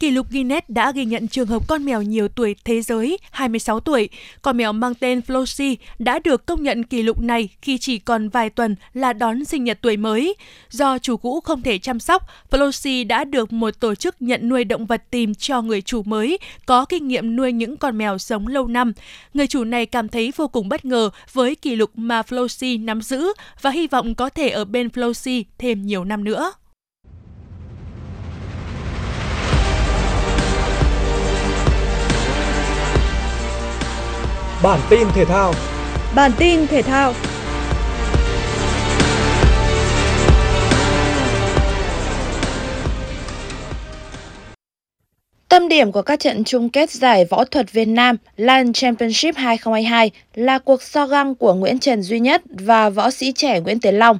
Speaker 2: Kỷ lục Guinness đã ghi nhận trường hợp con mèo nhiều tuổi thế giới 26 tuổi. Con mèo mang tên Flossie đã được công nhận kỷ lục này khi chỉ còn vài tuần là đón sinh nhật tuổi mới. Do chủ cũ không thể chăm sóc, Flossie đã được một tổ chức nhận nuôi động vật tìm cho người chủ mới có kinh nghiệm nuôi những con mèo sống lâu năm. Người chủ này cảm thấy vô cùng bất ngờ với kỷ lục mà Flossie nắm giữ và hy vọng có thể ở bên Flossie thêm nhiều năm nữa.
Speaker 1: Bản tin thể thao.
Speaker 15: Bản tin thể thao.
Speaker 20: Tâm điểm của các trận chung kết giải võ thuật Việt Nam Land Championship 2022 là cuộc so găng của Nguyễn Trần Duy Nhất và võ sĩ trẻ Nguyễn Tiến Long.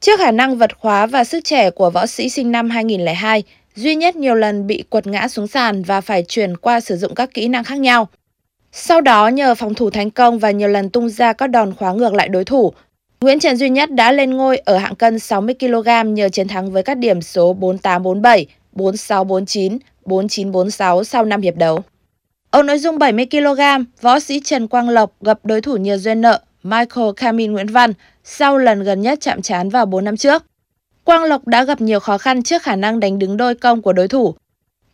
Speaker 20: Trước khả năng vật khóa và sức trẻ của võ sĩ sinh năm 2002, Duy Nhất nhiều lần bị quật ngã xuống sàn và phải chuyển qua sử dụng các kỹ năng khác nhau. Sau đó nhờ phòng thủ thành công và nhiều lần tung ra các đòn khóa ngược lại đối thủ, Nguyễn Trần Duy Nhất đã lên ngôi ở hạng cân 60kg nhờ chiến thắng với các điểm số 4847, 4649, 4946 sau 5 hiệp đấu. Ở nội dung 70kg, võ sĩ Trần Quang Lộc gặp đối thủ nhiều duyên nợ Michael Camin Nguyễn Văn sau lần gần nhất chạm trán vào 4 năm trước. Quang Lộc đã gặp nhiều khó khăn trước khả năng đánh đứng đôi công của đối thủ,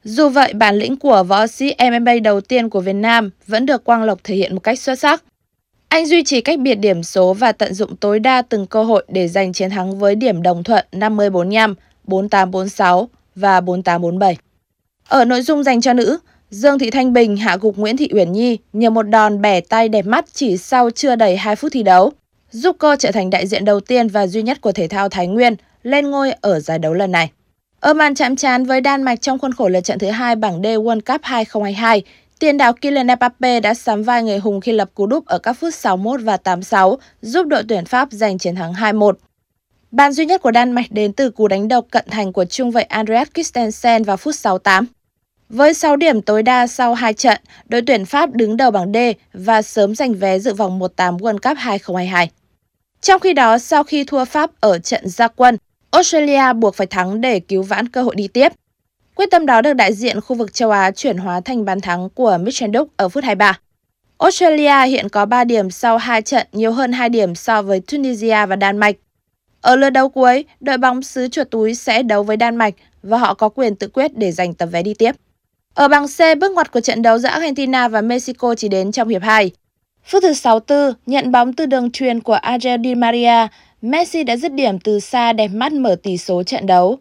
Speaker 20: dù vậy, bản lĩnh của võ sĩ MMA đầu tiên của Việt Nam vẫn được Quang Lộc thể hiện một cách xuất sắc. Anh duy trì cách biệt điểm số và tận dụng tối đa từng cơ hội để giành chiến thắng với điểm đồng thuận 50-45, 48-46 và 48-47. Ở nội dung dành cho nữ, Dương Thị Thanh Bình hạ gục Nguyễn Thị Uyển Nhi nhờ một đòn bẻ tay đẹp mắt chỉ sau chưa đầy 2 phút thi đấu, giúp cô trở thành đại diện đầu tiên và duy nhất của thể thao Thái Nguyên lên ngôi ở giải đấu lần này. Ở màn chạm trán với Đan Mạch trong khuôn khổ lượt trận thứ hai bảng D World Cup 2022, tiền đạo Kylian Mbappe đã sắm vai người hùng khi lập cú đúp ở các phút 61 và 86, giúp đội tuyển Pháp giành chiến thắng 2-1. Bàn duy nhất của Đan Mạch đến từ cú đánh độc cận thành của trung vệ Andreas Christensen vào phút 68. Với 6 điểm tối đa sau 2 trận, đội tuyển Pháp đứng đầu bảng D và sớm giành vé dự vòng 1-8 World Cup 2022. Trong khi đó, sau khi thua Pháp ở trận gia quân, Australia buộc phải thắng để cứu vãn cơ hội đi tiếp. Quyết tâm đó được đại diện khu vực châu Á chuyển hóa thành bàn thắng của Mitchell Duke ở phút 23. Australia hiện có 3 điểm sau 2 trận, nhiều hơn 2 điểm so với Tunisia và Đan Mạch. Ở lượt đấu cuối, đội bóng xứ chuột túi sẽ đấu với Đan Mạch và họ có quyền tự quyết để giành tấm vé đi tiếp. Ở bảng C, bước ngoặt của trận đấu giữa Argentina và Mexico chỉ đến trong hiệp 2. Phút thứ 64, nhận bóng từ đường truyền của Angel Di Maria, Messi đã dứt điểm từ xa đẹp mắt mở tỷ số trận đấu.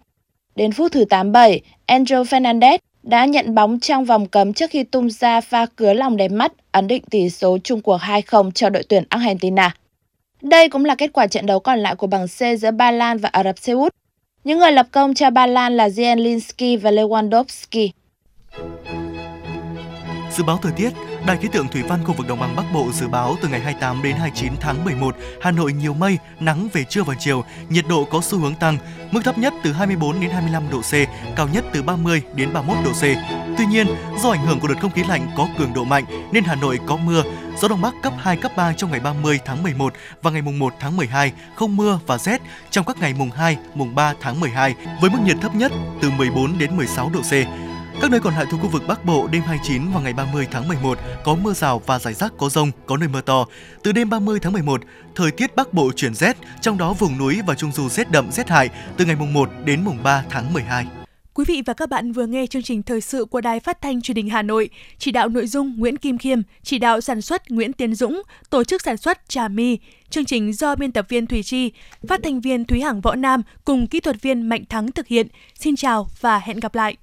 Speaker 20: Đến phút thứ 87, Angel Fernandez đã nhận bóng trong vòng cấm trước khi tung ra pha cứa lòng đẹp mắt ấn định tỷ số chung cuộc 2-0 cho đội tuyển Argentina. Đây cũng là kết quả trận đấu còn lại của bảng C giữa Ba Lan và Ả Rập Xê Út. Những người lập công cho Ba Lan là Zielinski và Lewandowski.
Speaker 3: Dự báo thời tiết, Đài khí tượng thủy văn khu vực đồng bằng Bắc Bộ dự báo từ ngày 28 đến 29 tháng 11, Hà Nội nhiều mây, nắng về trưa và chiều, nhiệt độ có xu hướng tăng, mức thấp nhất từ 24 đến 25 độ C, cao nhất từ 30 đến 31 độ C. Tuy nhiên, do ảnh hưởng của đợt không khí lạnh có cường độ mạnh nên Hà Nội có mưa, gió đông bắc cấp 2 cấp 3 trong ngày 30 tháng 11 và ngày mùng 1 tháng 12, không mưa và rét trong các ngày mùng 2, mùng 3 tháng 12 với mức nhiệt thấp nhất từ 14 đến 16 độ C. Các nơi còn lại thuộc khu vực Bắc Bộ đêm 29 và ngày 30 tháng 11 có mưa rào và rải rác có rông, có nơi mưa to. Từ đêm 30 tháng 11, thời tiết Bắc Bộ chuyển rét, trong đó vùng núi và trung du rét đậm rét hại từ ngày mùng 1 đến mùng 3 tháng 12.
Speaker 2: Quý vị và các bạn vừa nghe chương trình thời sự của Đài Phát thanh Truyền hình Hà Nội, chỉ đạo nội dung Nguyễn Kim Khiêm, chỉ đạo sản xuất Nguyễn Tiến Dũng, tổ chức sản xuất Trà My. Chương trình do biên tập viên Thủy Chi, phát thanh viên Thúy Hằng Võ Nam cùng kỹ thuật viên Mạnh Thắng thực hiện. Xin chào và hẹn gặp lại.